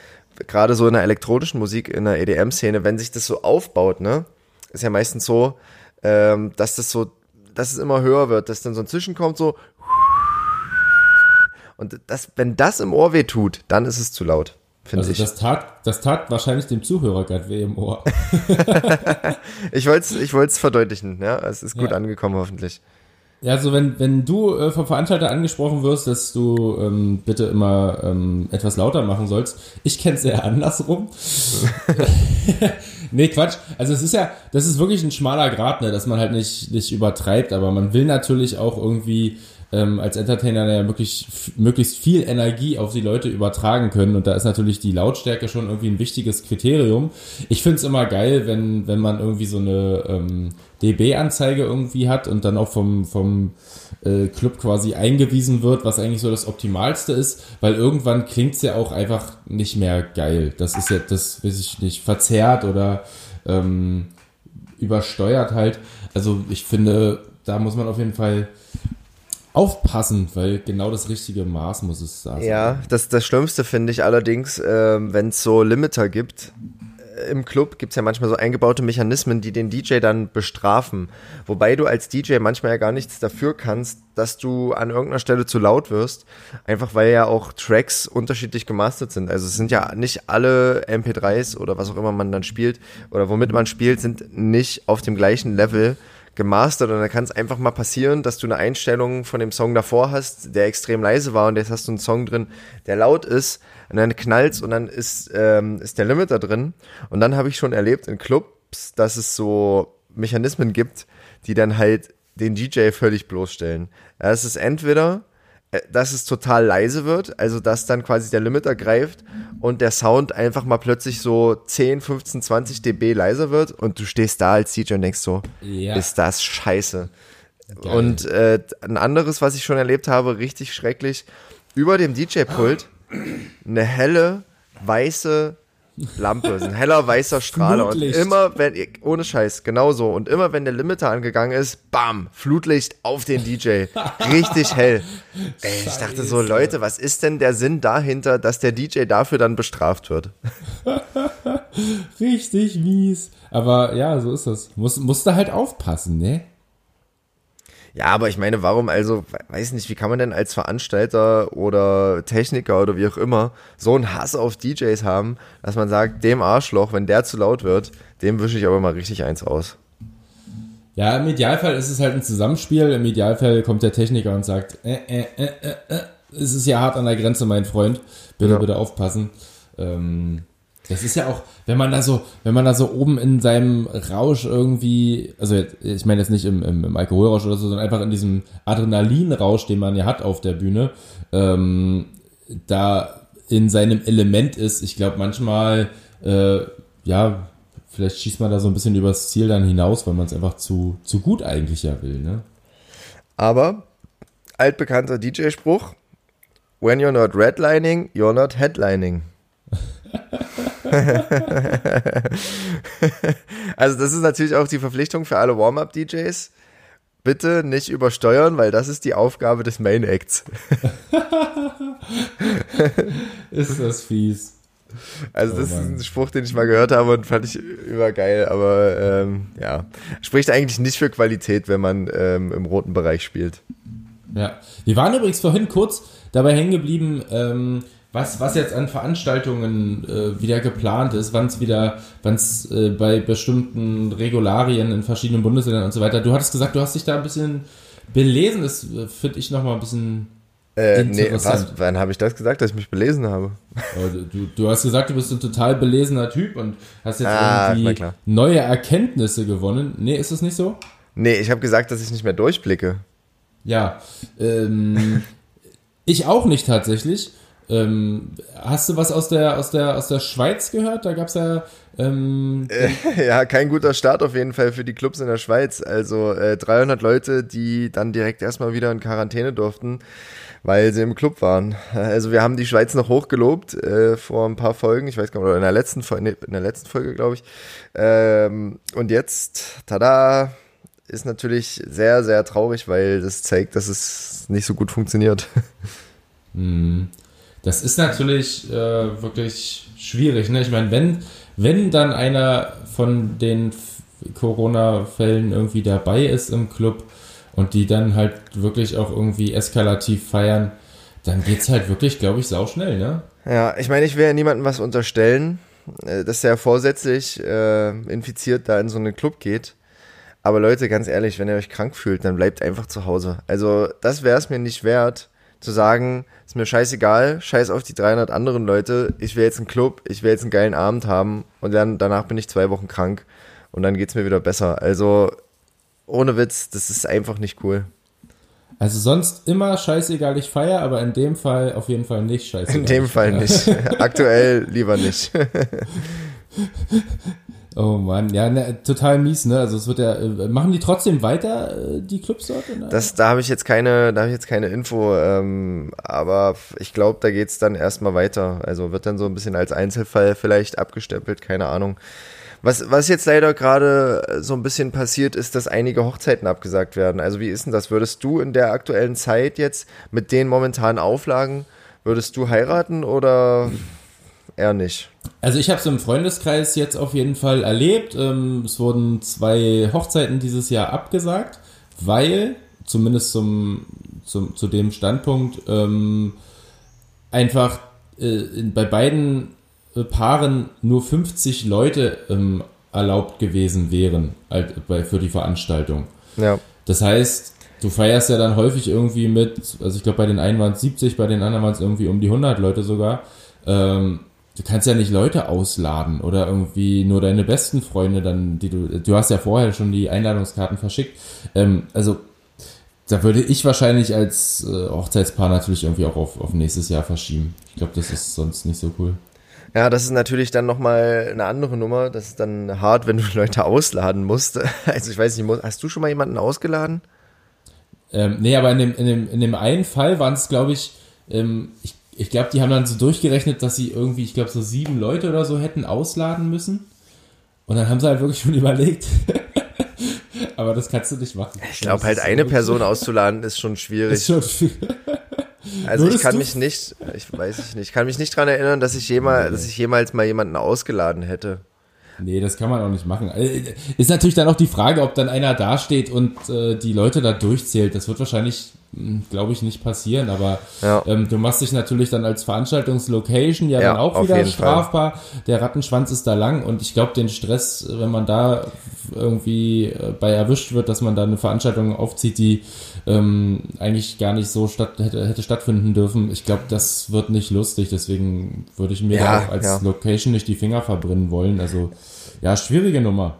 gerade so in der elektronischen Musik, in der EDM-Szene, wenn sich das so aufbaut, ne, ist ja meistens so, ähm, dass das so, dass es immer höher wird, dass dann so ein Zwischenkommt, so und das, wenn das im Ohr weh tut, dann ist es zu laut. Also ich. das tat, das tat wahrscheinlich dem Zuhörer gerade weh im Ohr. ich wollte es ich wollt's verdeutlichen, ja. Es ist gut ja. angekommen, hoffentlich. Ja, also wenn, wenn du äh, vom Veranstalter angesprochen wirst, dass du ähm, bitte immer ähm, etwas lauter machen sollst, ich kenne es eher andersrum. nee, Quatsch. Also es ist ja, das ist wirklich ein schmaler Grad, ne, dass man halt nicht, nicht übertreibt, aber man will natürlich auch irgendwie ähm, als Entertainer ja wirklich möglichst viel Energie auf die Leute übertragen können. Und da ist natürlich die Lautstärke schon irgendwie ein wichtiges Kriterium. Ich finde es immer geil, wenn, wenn man irgendwie so eine ähm, DB-Anzeige irgendwie hat und dann auch vom, vom äh, Club quasi eingewiesen wird, was eigentlich so das Optimalste ist, weil irgendwann klingt es ja auch einfach nicht mehr geil. Das ist ja, das weiß ich nicht, verzerrt oder ähm, übersteuert halt. Also ich finde, da muss man auf jeden Fall aufpassen, weil genau das richtige Maß muss es sein. Ja, das, das Schlimmste finde ich allerdings, äh, wenn es so Limiter gibt, im Club gibt es ja manchmal so eingebaute Mechanismen, die den DJ dann bestrafen. Wobei du als DJ manchmal ja gar nichts dafür kannst, dass du an irgendeiner Stelle zu laut wirst. Einfach weil ja auch Tracks unterschiedlich gemastert sind. Also es sind ja nicht alle MP3s oder was auch immer man dann spielt oder womit man spielt, sind nicht auf dem gleichen Level gemastert und dann kann es einfach mal passieren, dass du eine Einstellung von dem Song davor hast, der extrem leise war und jetzt hast du einen Song drin, der laut ist und dann knallt's und dann ist, ähm, ist der Limiter drin und dann habe ich schon erlebt in Clubs, dass es so Mechanismen gibt, die dann halt den DJ völlig bloßstellen. Es ist entweder dass es total leise wird, also dass dann quasi der Limiter greift und der Sound einfach mal plötzlich so 10, 15, 20 dB leiser wird und du stehst da als DJ und denkst so, ja. ist das scheiße. Geil. Und äh, ein anderes, was ich schon erlebt habe, richtig schrecklich, über dem DJ-Pult eine helle, weiße Lampe, ein heller weißer Strahler. Und immer, wenn, ohne Scheiß, genauso. Und immer, wenn der Limiter angegangen ist, bam, Flutlicht auf den DJ. Richtig hell. Ey, ich dachte so, Leute, was ist denn der Sinn dahinter, dass der DJ dafür dann bestraft wird? Richtig mies. Aber ja, so ist das. Muss, musst du halt aufpassen, ne? Ja, aber ich meine, warum also, weiß nicht, wie kann man denn als Veranstalter oder Techniker oder wie auch immer so einen Hass auf DJs haben, dass man sagt, dem Arschloch, wenn der zu laut wird, dem wische ich aber mal richtig eins aus. Ja, im Idealfall ist es halt ein Zusammenspiel. Im Idealfall kommt der Techniker und sagt, äh, äh, äh, äh, äh es ist ja hart an der Grenze, mein Freund. Bitte, ja. bitte aufpassen. Ähm, das ist ja auch, wenn man da so, wenn man da so oben in seinem Rausch irgendwie, also ich meine jetzt nicht im, im, im Alkoholrausch oder so, sondern einfach in diesem Adrenalinrausch, den man ja hat auf der Bühne, ähm, da in seinem Element ist. Ich glaube manchmal, äh, ja, vielleicht schießt man da so ein bisschen übers Ziel dann hinaus, weil man es einfach zu, zu gut eigentlich ja will, ne? Aber altbekannter DJ-Spruch: When you're not redlining, you're not headlining. also das ist natürlich auch die Verpflichtung für alle Warm-up-DJs. Bitte nicht übersteuern, weil das ist die Aufgabe des Main Acts. ist das fies. Also oh das Mann. ist ein Spruch, den ich mal gehört habe und fand ich übergeil, aber ähm, ja, spricht eigentlich nicht für Qualität, wenn man ähm, im roten Bereich spielt. Ja, wir waren übrigens vorhin kurz dabei hängen geblieben, ähm, was, was jetzt an Veranstaltungen äh, wieder geplant ist, wann es wieder, wann es äh, bei bestimmten Regularien in verschiedenen Bundesländern und so weiter. Du hattest gesagt, du hast dich da ein bisschen belesen. Das äh, finde ich nochmal ein bisschen äh, nee, was, wann habe ich das gesagt, dass ich mich belesen habe? Du, du, hast gesagt, du bist ein total belesener Typ und hast jetzt ah, irgendwie neue Erkenntnisse gewonnen. Nee, ist das nicht so? Nee, ich habe gesagt, dass ich nicht mehr durchblicke. Ja, ähm, ich auch nicht tatsächlich. Ähm, hast du was aus der, aus der, aus der Schweiz gehört? Da gab es ja. Ähm, ja, kein guter Start auf jeden Fall für die Clubs in der Schweiz. Also äh, 300 Leute, die dann direkt erstmal wieder in Quarantäne durften, weil sie im Club waren. Also wir haben die Schweiz noch hochgelobt äh, vor ein paar Folgen, ich weiß gar nicht, oder in der letzten, Folge, in der letzten Folge, glaube ich. Ähm, und jetzt, tada, ist natürlich sehr, sehr traurig, weil das zeigt, dass es nicht so gut funktioniert. Mhm. Das ist natürlich äh, wirklich schwierig. Ne? Ich meine, wenn, wenn dann einer von den Corona-Fällen irgendwie dabei ist im Club und die dann halt wirklich auch irgendwie eskalativ feiern, dann geht es halt wirklich, glaube ich, sauschnell, ne? Ja, ich meine, ich will ja niemandem was unterstellen, äh, dass er vorsätzlich äh, infiziert da in so einen Club geht. Aber Leute, ganz ehrlich, wenn ihr euch krank fühlt, dann bleibt einfach zu Hause. Also, das wäre es mir nicht wert, zu sagen, ist mir scheißegal, scheiß auf die 300 anderen Leute, ich will jetzt einen Club, ich will jetzt einen geilen Abend haben und dann danach bin ich zwei Wochen krank und dann geht's mir wieder besser. Also ohne Witz, das ist einfach nicht cool. Also sonst immer scheißegal, ich feiere, aber in dem Fall auf jeden Fall nicht scheißegal. In dem Fall nicht. Aktuell lieber nicht. Oh Mann, ja, ne, total mies, ne? Also es wird ja, äh, machen die trotzdem weiter, äh, die Clubs dort? Das, da habe ich jetzt keine, da habe ich jetzt keine Info, ähm, aber ich glaube, da geht's dann erstmal weiter. Also wird dann so ein bisschen als Einzelfall vielleicht abgestempelt, keine Ahnung. Was, was jetzt leider gerade so ein bisschen passiert, ist, dass einige Hochzeiten abgesagt werden. Also wie ist denn das? Würdest du in der aktuellen Zeit jetzt mit den momentanen Auflagen, würdest du heiraten oder eher nicht. Also ich habe es im Freundeskreis jetzt auf jeden Fall erlebt. Ähm, es wurden zwei Hochzeiten dieses Jahr abgesagt, weil, zumindest zum, zum, zu dem Standpunkt, ähm, einfach äh, bei beiden Paaren nur 50 Leute ähm, erlaubt gewesen wären halt, für die Veranstaltung. Ja. Das heißt, du feierst ja dann häufig irgendwie mit, also ich glaube bei den einen waren es 70, bei den anderen waren es irgendwie um die 100 Leute sogar. Ähm, du kannst ja nicht Leute ausladen oder irgendwie nur deine besten Freunde dann, die du, du hast ja vorher schon die Einladungskarten verschickt. Ähm, also da würde ich wahrscheinlich als äh, Hochzeitspaar natürlich irgendwie auch auf, auf nächstes Jahr verschieben. Ich glaube, das ist sonst nicht so cool. Ja, das ist natürlich dann nochmal eine andere Nummer. Das ist dann hart, wenn du Leute ausladen musst. Also ich weiß nicht, hast du schon mal jemanden ausgeladen? Ähm, nee, aber in dem, in dem, in dem einen Fall waren es, glaube ich, ähm, ich, ich glaube, die haben dann so durchgerechnet, dass sie irgendwie, ich glaube, so sieben Leute oder so hätten ausladen müssen. Und dann haben sie halt wirklich schon überlegt. aber das kannst du nicht machen. Ich glaube, halt eine Person auszuladen ist schon schwierig. Ist schon schwierig. Also Würdest ich kann mich nicht, ich weiß ich nicht, kann mich nicht dran erinnern, dass ich jemals, dass ich jemals mal jemanden ausgeladen hätte. Nee, das kann man auch nicht machen. Äh, ist natürlich dann auch die Frage, ob dann einer dasteht und äh, die Leute da durchzählt. Das wird wahrscheinlich, glaube ich, nicht passieren. Aber ja. ähm, du machst dich natürlich dann als Veranstaltungslocation ja, ja dann auch wieder strafbar. Fall. Der Rattenschwanz ist da lang und ich glaube, den Stress, wenn man da irgendwie äh, bei erwischt wird, dass man da eine Veranstaltung aufzieht, die ähm, eigentlich gar nicht so statt, hätte, hätte stattfinden dürfen. Ich glaube, das wird nicht lustig. Deswegen würde ich mir ja, auch als Location nicht die Finger verbrennen wollen. Also ja, schwierige Nummer.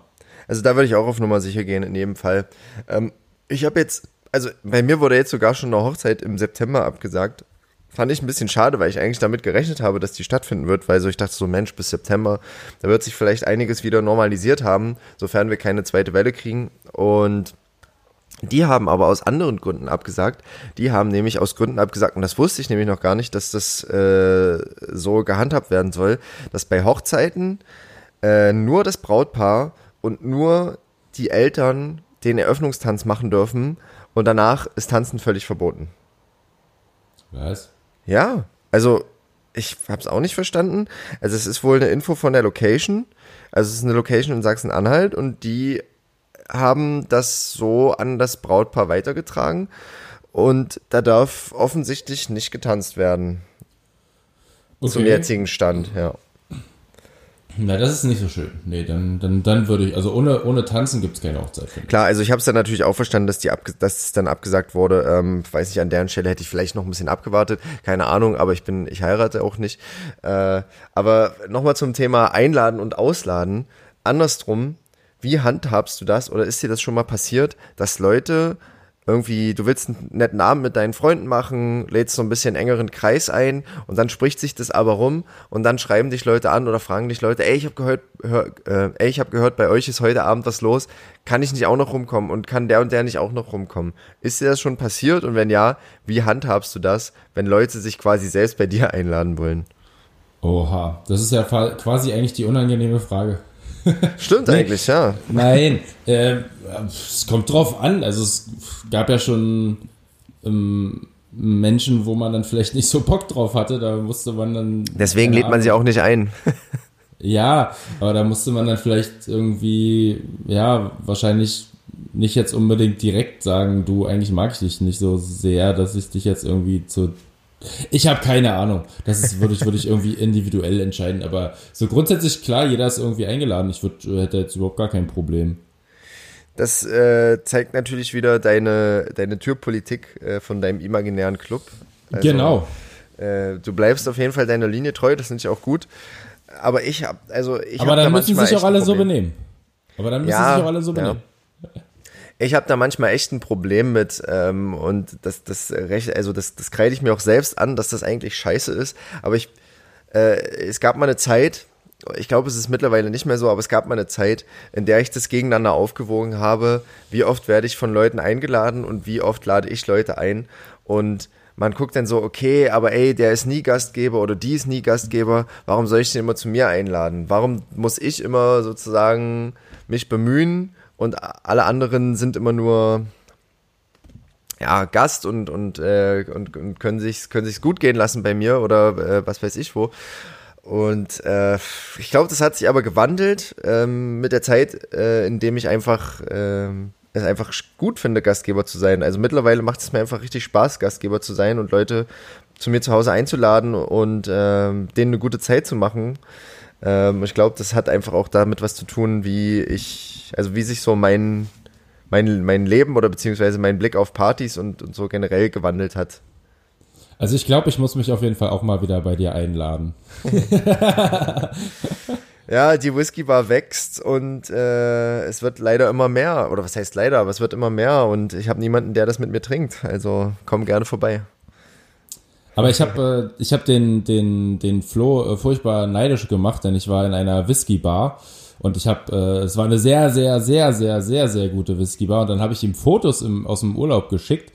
Also da würde ich auch auf Nummer sicher gehen in jedem Fall. Ähm, ich habe jetzt, also bei mir wurde jetzt sogar schon eine Hochzeit im September abgesagt. Fand ich ein bisschen schade, weil ich eigentlich damit gerechnet habe, dass die stattfinden wird, weil so ich dachte so, Mensch, bis September, da wird sich vielleicht einiges wieder normalisiert haben, sofern wir keine zweite Welle kriegen. Und die haben aber aus anderen Gründen abgesagt. Die haben nämlich aus Gründen abgesagt, und das wusste ich nämlich noch gar nicht, dass das äh, so gehandhabt werden soll, dass bei Hochzeiten äh, nur das Brautpaar und nur die Eltern den Eröffnungstanz machen dürfen und danach ist Tanzen völlig verboten. Was? Ja, also ich habe es auch nicht verstanden. Also es ist wohl eine Info von der Location. Also es ist eine Location in Sachsen-Anhalt und die haben das so an das Brautpaar weitergetragen und da darf offensichtlich nicht getanzt werden. Okay. Zum jetzigen Stand, ja. Na, das ist nicht so schön. Nee, dann, dann, dann würde ich, also ohne, ohne Tanzen gibt es keine Hochzeit. Klar, also ich habe es dann natürlich auch verstanden, dass, die abge, dass es dann abgesagt wurde. Ähm, weiß nicht, an deren Stelle hätte ich vielleicht noch ein bisschen abgewartet. Keine Ahnung, aber ich bin, ich heirate auch nicht. Äh, aber nochmal zum Thema Einladen und Ausladen. Andersrum, wie handhabst du das oder ist dir das schon mal passiert, dass Leute irgendwie, du willst einen netten Abend mit deinen Freunden machen, lädst so ein bisschen engeren Kreis ein und dann spricht sich das aber rum und dann schreiben dich Leute an oder fragen dich Leute, ey, ich habe gehört, hör, äh, ey, ich habe gehört, bei euch ist heute Abend was los, kann ich nicht auch noch rumkommen und kann der und der nicht auch noch rumkommen? Ist dir das schon passiert und wenn ja, wie handhabst du das, wenn Leute sich quasi selbst bei dir einladen wollen? Oha, das ist ja quasi eigentlich die unangenehme Frage. Stimmt eigentlich, ja. Nein, äh, es kommt drauf an. Also es gab ja schon ähm, Menschen, wo man dann vielleicht nicht so Bock drauf hatte. Da musste man dann. Deswegen lädt man sie auch nicht ein. ja, aber da musste man dann vielleicht irgendwie, ja, wahrscheinlich nicht jetzt unbedingt direkt sagen, du, eigentlich mag ich dich nicht so sehr, dass ich dich jetzt irgendwie zu ich habe keine Ahnung. Das ist, würde ich, würde ich irgendwie individuell entscheiden. Aber so grundsätzlich klar, jeder ist irgendwie eingeladen. Ich würd, hätte jetzt überhaupt gar kein Problem. Das äh, zeigt natürlich wieder deine, deine Türpolitik äh, von deinem imaginären Club. Also, genau. Äh, du bleibst auf jeden Fall deiner Linie treu, das finde ich auch gut. Aber ich habe, also ich Aber dann da müssen sich auch alle so benehmen. Aber dann müssen ja, sich auch alle so benehmen. Ja. Ich habe da manchmal echt ein Problem mit ähm, und das, das also das, das kreide ich mir auch selbst an, dass das eigentlich scheiße ist. Aber ich, äh, es gab mal eine Zeit, ich glaube, es ist mittlerweile nicht mehr so, aber es gab mal eine Zeit, in der ich das gegeneinander aufgewogen habe. Wie oft werde ich von Leuten eingeladen und wie oft lade ich Leute ein und man guckt dann so, okay, aber ey, der ist nie Gastgeber oder die ist nie Gastgeber, warum soll ich den immer zu mir einladen? Warum muss ich immer sozusagen mich bemühen und alle anderen sind immer nur ja, Gast und, und, äh, und, und können sich können sich's gut gehen lassen bei mir oder äh, was weiß ich wo. Und äh, ich glaube, das hat sich aber gewandelt ähm, mit der Zeit, äh, indem ich einfach äh, es einfach gut finde, Gastgeber zu sein. Also mittlerweile macht es mir einfach richtig Spaß, Gastgeber zu sein und Leute zu mir zu Hause einzuladen und äh, denen eine gute Zeit zu machen. Ähm, ich glaube, das hat einfach auch damit was zu tun, wie ich, also wie sich so mein, mein, mein Leben oder beziehungsweise mein Blick auf Partys und, und so generell gewandelt hat. Also ich glaube, ich muss mich auf jeden Fall auch mal wieder bei dir einladen. ja, die Whisky-Bar wächst und äh, es wird leider immer mehr. Oder was heißt leider, aber es wird immer mehr und ich habe niemanden, der das mit mir trinkt. Also komm gerne vorbei. Aber ich habe äh, ich hab den, den, den Flo äh, furchtbar neidisch gemacht, denn ich war in einer Whisky-Bar und ich habe, äh, es war eine sehr, sehr, sehr, sehr, sehr, sehr gute Whisky-Bar und dann habe ich ihm Fotos im, aus dem Urlaub geschickt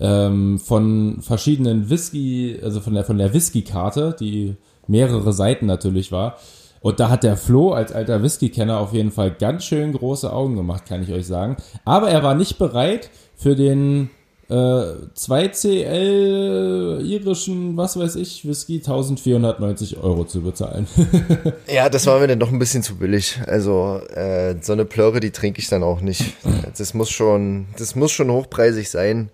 ähm, von verschiedenen Whisky, also von der, von der Whisky-Karte, die mehrere Seiten natürlich war. Und da hat der Flo als alter Whisky-Kenner auf jeden Fall ganz schön große Augen gemacht, kann ich euch sagen. Aber er war nicht bereit für den äh, 2CL irischen, was weiß ich, Whisky 1490 Euro zu bezahlen. ja, das war mir dann doch ein bisschen zu billig. Also äh, so eine Plöre, die trinke ich dann auch nicht. Das muss schon, das muss schon hochpreisig sein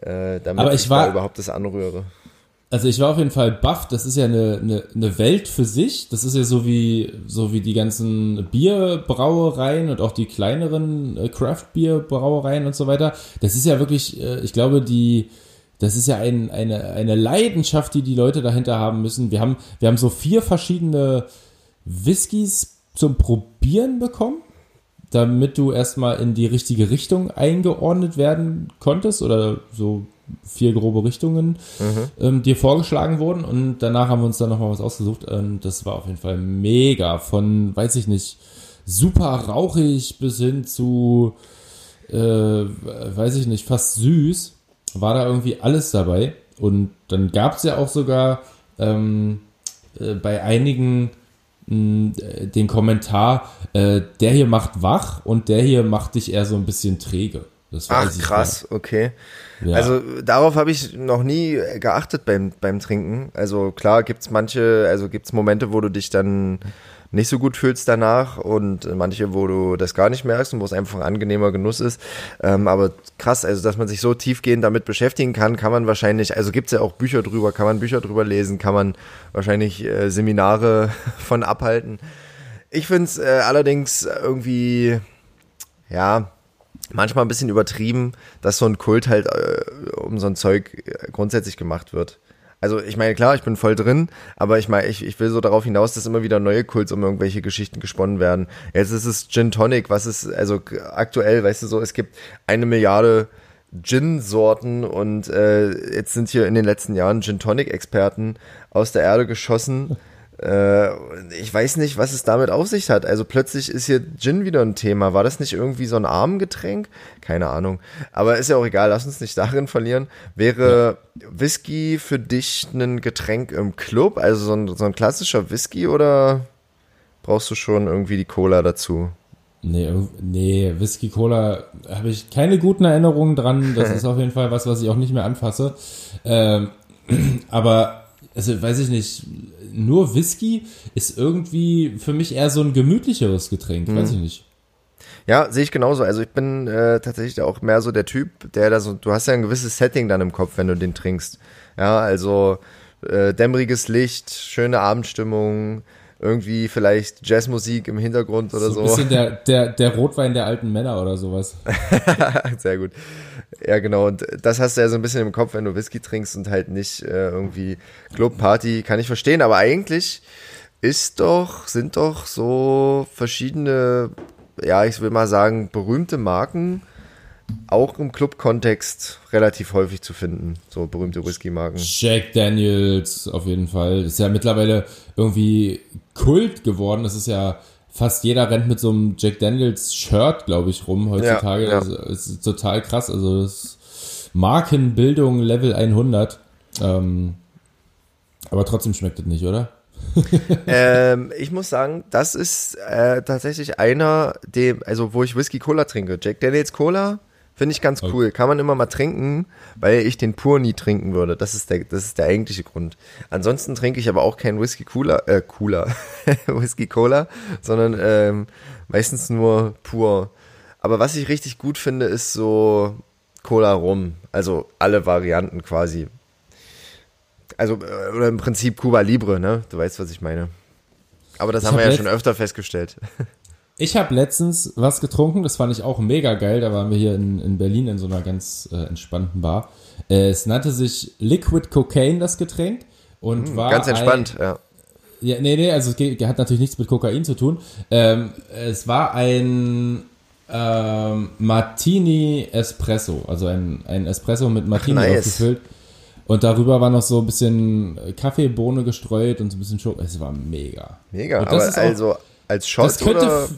äh, damit Aber ich, ich war, überhaupt das anrühre. Also ich war auf jeden Fall baff. Das ist ja eine, eine, eine Welt für sich. Das ist ja so wie, so wie die ganzen Bierbrauereien und auch die kleineren äh, Craft-Bier-Brauereien und so weiter. Das ist ja wirklich, äh, ich glaube, die, das ist ja ein, eine, eine Leidenschaft, die die Leute dahinter haben müssen. Wir haben, wir haben so vier verschiedene Whiskys zum Probieren bekommen damit du erstmal in die richtige Richtung eingeordnet werden konntest oder so vier grobe Richtungen mhm. ähm, dir vorgeschlagen wurden und danach haben wir uns dann nochmal was ausgesucht und das war auf jeden Fall mega von, weiß ich nicht, super rauchig bis hin zu, äh, weiß ich nicht, fast süß, war da irgendwie alles dabei und dann gab es ja auch sogar ähm, äh, bei einigen äh, den Kommentar, äh, der hier macht wach und der hier macht dich eher so ein bisschen träge. Ach, krass, mal. okay. Ja. Also darauf habe ich noch nie geachtet beim, beim Trinken. Also klar gibt's manche, also gibt's Momente, wo du dich dann nicht so gut fühlst danach und manche, wo du das gar nicht merkst und wo es einfach ein angenehmer Genuss ist. Ähm, aber krass, also dass man sich so tiefgehend damit beschäftigen kann, kann man wahrscheinlich, also gibt es ja auch Bücher drüber, kann man Bücher drüber lesen, kann man wahrscheinlich äh, Seminare von abhalten. Ich finde es äh, allerdings irgendwie, ja, manchmal ein bisschen übertrieben, dass so ein Kult halt äh, um so ein Zeug äh, grundsätzlich gemacht wird. Also ich meine, klar, ich bin voll drin, aber ich meine, ich, ich will so darauf hinaus, dass immer wieder neue Kults um irgendwelche Geschichten gesponnen werden. Jetzt ist es Gin Tonic, was ist, also aktuell, weißt du so, es gibt eine Milliarde Gin-Sorten und äh, jetzt sind hier in den letzten Jahren Gin Tonic-Experten aus der Erde geschossen. Äh, ich weiß nicht, was es damit auf sich hat. Also plötzlich ist hier Gin wieder ein Thema. War das nicht irgendwie so ein Armgetränk? Keine Ahnung. Aber ist ja auch egal, lass uns nicht darin verlieren. Wäre. Whisky für dich ein Getränk im Club? Also so ein, so ein klassischer Whisky oder brauchst du schon irgendwie die Cola dazu? Nee, nee, Whisky Cola habe ich keine guten Erinnerungen dran. Das ist auf jeden Fall was, was ich auch nicht mehr anfasse. Ähm, aber also weiß ich nicht, nur Whisky ist irgendwie für mich eher so ein gemütlicheres Getränk, mhm. weiß ich nicht. Ja, sehe ich genauso. Also ich bin äh, tatsächlich auch mehr so der Typ, der da so, du hast ja ein gewisses Setting dann im Kopf, wenn du den trinkst. Ja, also äh, dämmeriges Licht, schöne Abendstimmung, irgendwie vielleicht Jazzmusik im Hintergrund oder so. so. Ein bisschen der, der, der Rotwein der alten Männer oder sowas. Sehr gut. Ja, genau. Und das hast du ja so ein bisschen im Kopf, wenn du Whisky trinkst und halt nicht äh, irgendwie Clubparty, kann ich verstehen. Aber eigentlich ist doch, sind doch so verschiedene, ja, ich will mal sagen, berühmte Marken auch im Club-Kontext relativ häufig zu finden, so berühmte Whisky-Marken. Jack Daniels auf jeden Fall. ist ja mittlerweile irgendwie Kult geworden. Das ist ja fast jeder rennt mit so einem Jack Daniels Shirt, glaube ich, rum heutzutage. Ja, ja. Das ist total krass. Also das Markenbildung Level 100. Ähm, aber trotzdem schmeckt es nicht, oder? ähm, ich muss sagen, das ist äh, tatsächlich einer, dem, also wo ich Whisky Cola trinke. Jack Daniels Cola Finde ich ganz cool. Kann man immer mal trinken, weil ich den pur nie trinken würde. Das ist der, das ist der eigentliche Grund. Ansonsten trinke ich aber auch kein Whisky Cooler, äh, Cooler, Whisky Cola, sondern ähm, meistens nur pur. Aber was ich richtig gut finde, ist so Cola Rum. Also alle Varianten quasi. Also, äh, oder im Prinzip Cuba Libre, ne? Du weißt, was ich meine. Aber das ich haben wir ja schon öfter festgestellt. Ich habe letztens was getrunken, das fand ich auch mega geil. Da waren wir hier in, in Berlin in so einer ganz äh, entspannten Bar. Äh, es nannte sich Liquid Cocaine, das Getränk. Und mm, war ganz entspannt, ein, ja. Ja, nee, nee, also es hat natürlich nichts mit Kokain zu tun. Ähm, es war ein ähm, Martini Espresso, also ein, ein Espresso mit Martini Ach, nice. aufgefüllt. Und darüber war noch so ein bisschen Kaffeebohne gestreut und so ein bisschen Schoko. Es war mega. Mega, aber also als Shot das könnte oder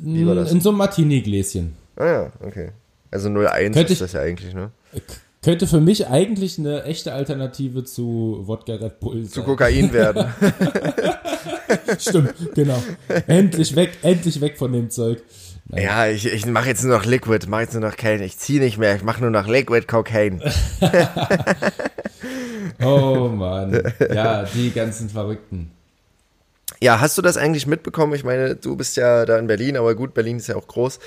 wie war das? in so einem Martini-Gläschen. Ah ja, okay. Also 01 könnte ist das ja eigentlich, ne? Könnte für mich eigentlich eine echte Alternative zu Wodka Red Bull sein. Zu Kokain werden. Stimmt, genau. Endlich weg, endlich weg von dem Zeug. Nein. Ja, ich, ich mache jetzt nur noch Liquid, mache jetzt nur noch kein, ich ziehe nicht mehr, ich mache nur noch Liquid Cocaine. oh Mann. Ja, die ganzen Verrückten. Ja, hast du das eigentlich mitbekommen? Ich meine, du bist ja da in Berlin, aber gut, Berlin ist ja auch groß.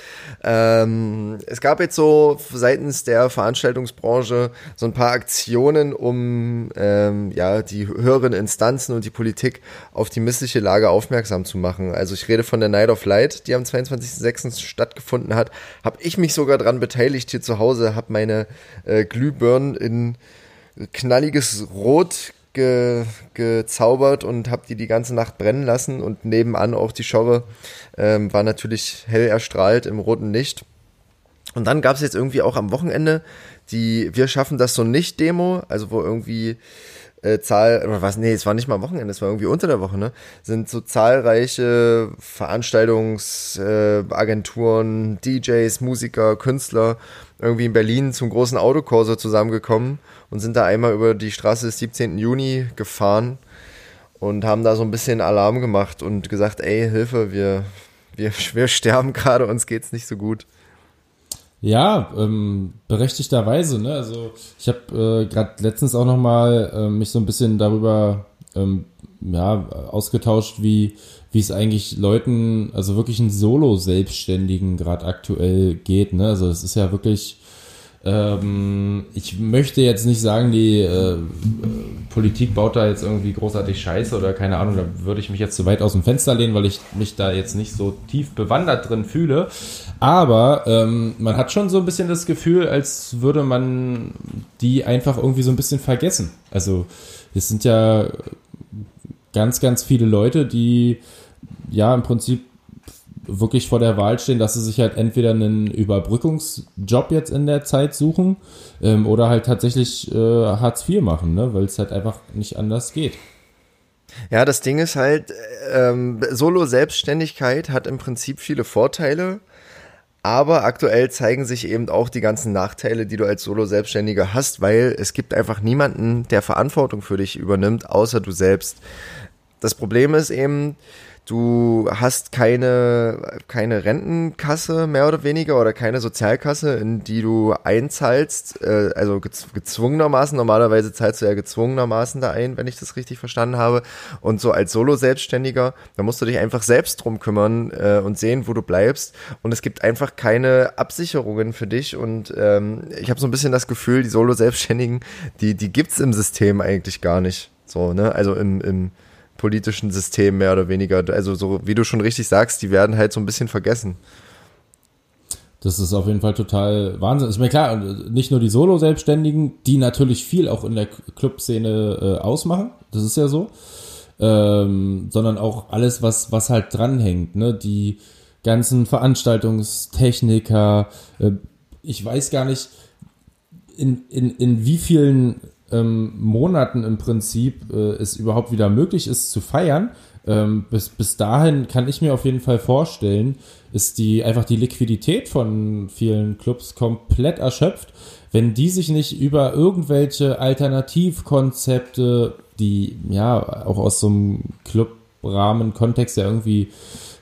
Ähm, es gab jetzt so seitens der Veranstaltungsbranche so ein paar Aktionen, um ähm, ja die höheren Instanzen und die Politik auf die missliche Lage aufmerksam zu machen. Also ich rede von der Night of Light, die am 22.06. stattgefunden hat. Habe ich mich sogar dran beteiligt hier zu Hause, habe meine äh, Glühbirnen in knalliges Rot ge, gezaubert und habe die die ganze Nacht brennen lassen und nebenan auch die Schorre ähm, war natürlich hell erstrahlt im roten Licht. Und dann gab es jetzt irgendwie auch am Wochenende die Wir schaffen das so nicht Demo, also wo irgendwie äh, Zahl, oder was, nee, es war nicht mal Wochenende, es war irgendwie unter der Woche, ne? Sind so zahlreiche Veranstaltungsagenturen, äh, DJs, Musiker, Künstler irgendwie in Berlin zum großen Autokorso zusammengekommen und sind da einmal über die Straße des 17. Juni gefahren und haben da so ein bisschen Alarm gemacht und gesagt, ey, Hilfe, wir, wir, wir sterben gerade, uns geht's nicht so gut. Ja, ähm, berechtigterweise. Ne? Also ich habe äh, gerade letztens auch noch mal äh, mich so ein bisschen darüber ähm, ja, ausgetauscht, wie wie es eigentlich Leuten, also wirklich einen Solo-Selbstständigen gerade aktuell geht. Ne? Also es ist ja wirklich, ähm, ich möchte jetzt nicht sagen, die äh, Politik baut da jetzt irgendwie großartig Scheiße oder keine Ahnung, da würde ich mich jetzt zu weit aus dem Fenster lehnen, weil ich mich da jetzt nicht so tief bewandert drin fühle. Aber ähm, man hat schon so ein bisschen das Gefühl, als würde man die einfach irgendwie so ein bisschen vergessen. Also es sind ja ganz, ganz viele Leute, die ja im Prinzip wirklich vor der Wahl stehen, dass sie sich halt entweder einen Überbrückungsjob jetzt in der Zeit suchen ähm, oder halt tatsächlich äh, Hartz IV machen, ne? weil es halt einfach nicht anders geht. Ja, das Ding ist halt, ähm, Solo-Selbstständigkeit hat im Prinzip viele Vorteile, aber aktuell zeigen sich eben auch die ganzen Nachteile, die du als Solo-Selbstständiger hast, weil es gibt einfach niemanden, der Verantwortung für dich übernimmt, außer du selbst. Das Problem ist eben, Du hast keine, keine Rentenkasse mehr oder weniger oder keine Sozialkasse, in die du einzahlst, äh, also gezwungenermaßen. Normalerweise zahlst du ja gezwungenermaßen da ein, wenn ich das richtig verstanden habe. Und so als Solo-Selbstständiger, da musst du dich einfach selbst drum kümmern äh, und sehen, wo du bleibst. Und es gibt einfach keine Absicherungen für dich. Und ähm, ich habe so ein bisschen das Gefühl, die Solo-Selbstständigen, die, die gibt's im System eigentlich gar nicht. So, ne? Also im, im politischen System mehr oder weniger. Also so, wie du schon richtig sagst, die werden halt so ein bisschen vergessen. Das ist auf jeden Fall total Wahnsinn. Ich meine, klar, nicht nur die Solo-Selbstständigen, die natürlich viel auch in der Clubszene äh, ausmachen, das ist ja so, ähm, sondern auch alles, was, was halt dranhängt, ne? Die ganzen Veranstaltungstechniker, äh, ich weiß gar nicht, in, in, in wie vielen ähm, Monaten im Prinzip äh, es überhaupt wieder möglich ist zu feiern. Ähm, bis, bis dahin kann ich mir auf jeden Fall vorstellen, ist die einfach die Liquidität von vielen Clubs komplett erschöpft, wenn die sich nicht über irgendwelche Alternativkonzepte, die ja auch aus so einem Clubrahmen Kontext ja irgendwie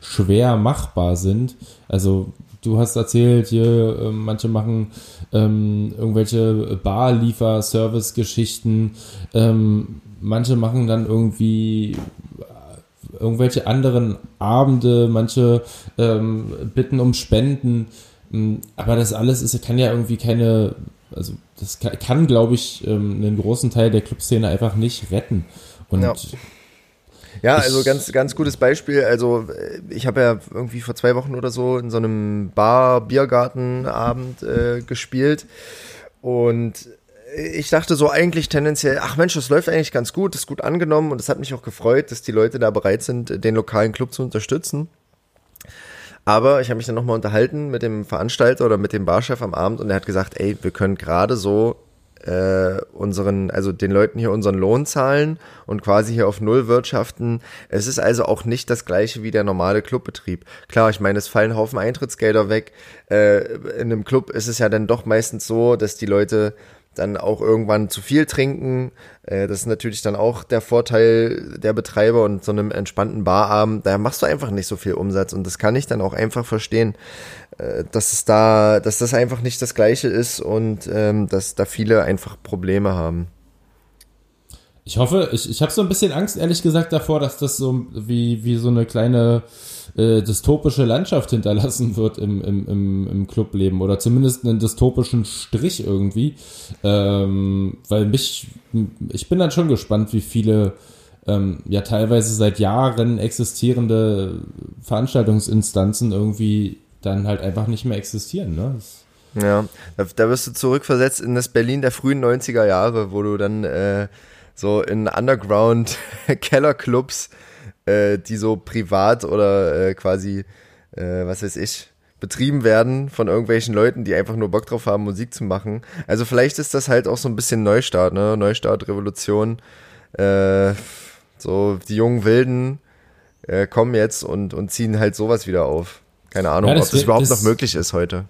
schwer machbar sind, also du hast erzählt, hier, äh, manche machen ähm, irgendwelche Bar-Liefer-Service-Geschichten, ähm, manche machen dann irgendwie irgendwelche anderen Abende, manche ähm, bitten um Spenden. Ähm, aber das alles ist, kann ja irgendwie keine, also das kann, kann glaube ich, ähm, einen großen Teil der Clubszene einfach nicht retten. Und ja. Ja, also ganz, ganz gutes Beispiel. Also ich habe ja irgendwie vor zwei Wochen oder so in so einem Bar-Biergarten-Abend äh, gespielt und ich dachte so eigentlich tendenziell, ach Mensch, das läuft eigentlich ganz gut, ist gut angenommen und es hat mich auch gefreut, dass die Leute da bereit sind, den lokalen Club zu unterstützen. Aber ich habe mich dann nochmal unterhalten mit dem Veranstalter oder mit dem Barchef am Abend und er hat gesagt, ey, wir können gerade so äh, unseren, also den Leuten hier unseren Lohn zahlen und quasi hier auf Null wirtschaften. Es ist also auch nicht das gleiche wie der normale Clubbetrieb. Klar, ich meine, es fallen Haufen Eintrittsgelder weg. Äh, in einem Club ist es ja dann doch meistens so, dass die Leute dann auch irgendwann zu viel trinken. Äh, das ist natürlich dann auch der Vorteil der Betreiber und so einem entspannten Barabend. Da machst du einfach nicht so viel Umsatz und das kann ich dann auch einfach verstehen, äh, dass es da, dass das einfach nicht das Gleiche ist und ähm, dass da viele einfach Probleme haben. Ich hoffe, ich, ich habe so ein bisschen Angst, ehrlich gesagt, davor, dass das so wie, wie so eine kleine äh, dystopische Landschaft hinterlassen wird im, im, im, im Clubleben oder zumindest einen dystopischen Strich irgendwie. Ähm, weil mich, ich bin dann schon gespannt, wie viele ähm, ja teilweise seit Jahren existierende Veranstaltungsinstanzen irgendwie dann halt einfach nicht mehr existieren. Ne? Ja, da, da wirst du zurückversetzt in das Berlin der frühen 90er Jahre, wo du dann äh, so in Underground-Kellerclubs äh, die so privat oder äh, quasi, äh, was weiß ich, betrieben werden von irgendwelchen Leuten, die einfach nur Bock drauf haben, Musik zu machen. Also vielleicht ist das halt auch so ein bisschen Neustart, ne? Neustart, Revolution. Äh, so die jungen Wilden äh, kommen jetzt und, und ziehen halt sowas wieder auf. Keine Ahnung, ja, ob das überhaupt das, noch möglich ist heute.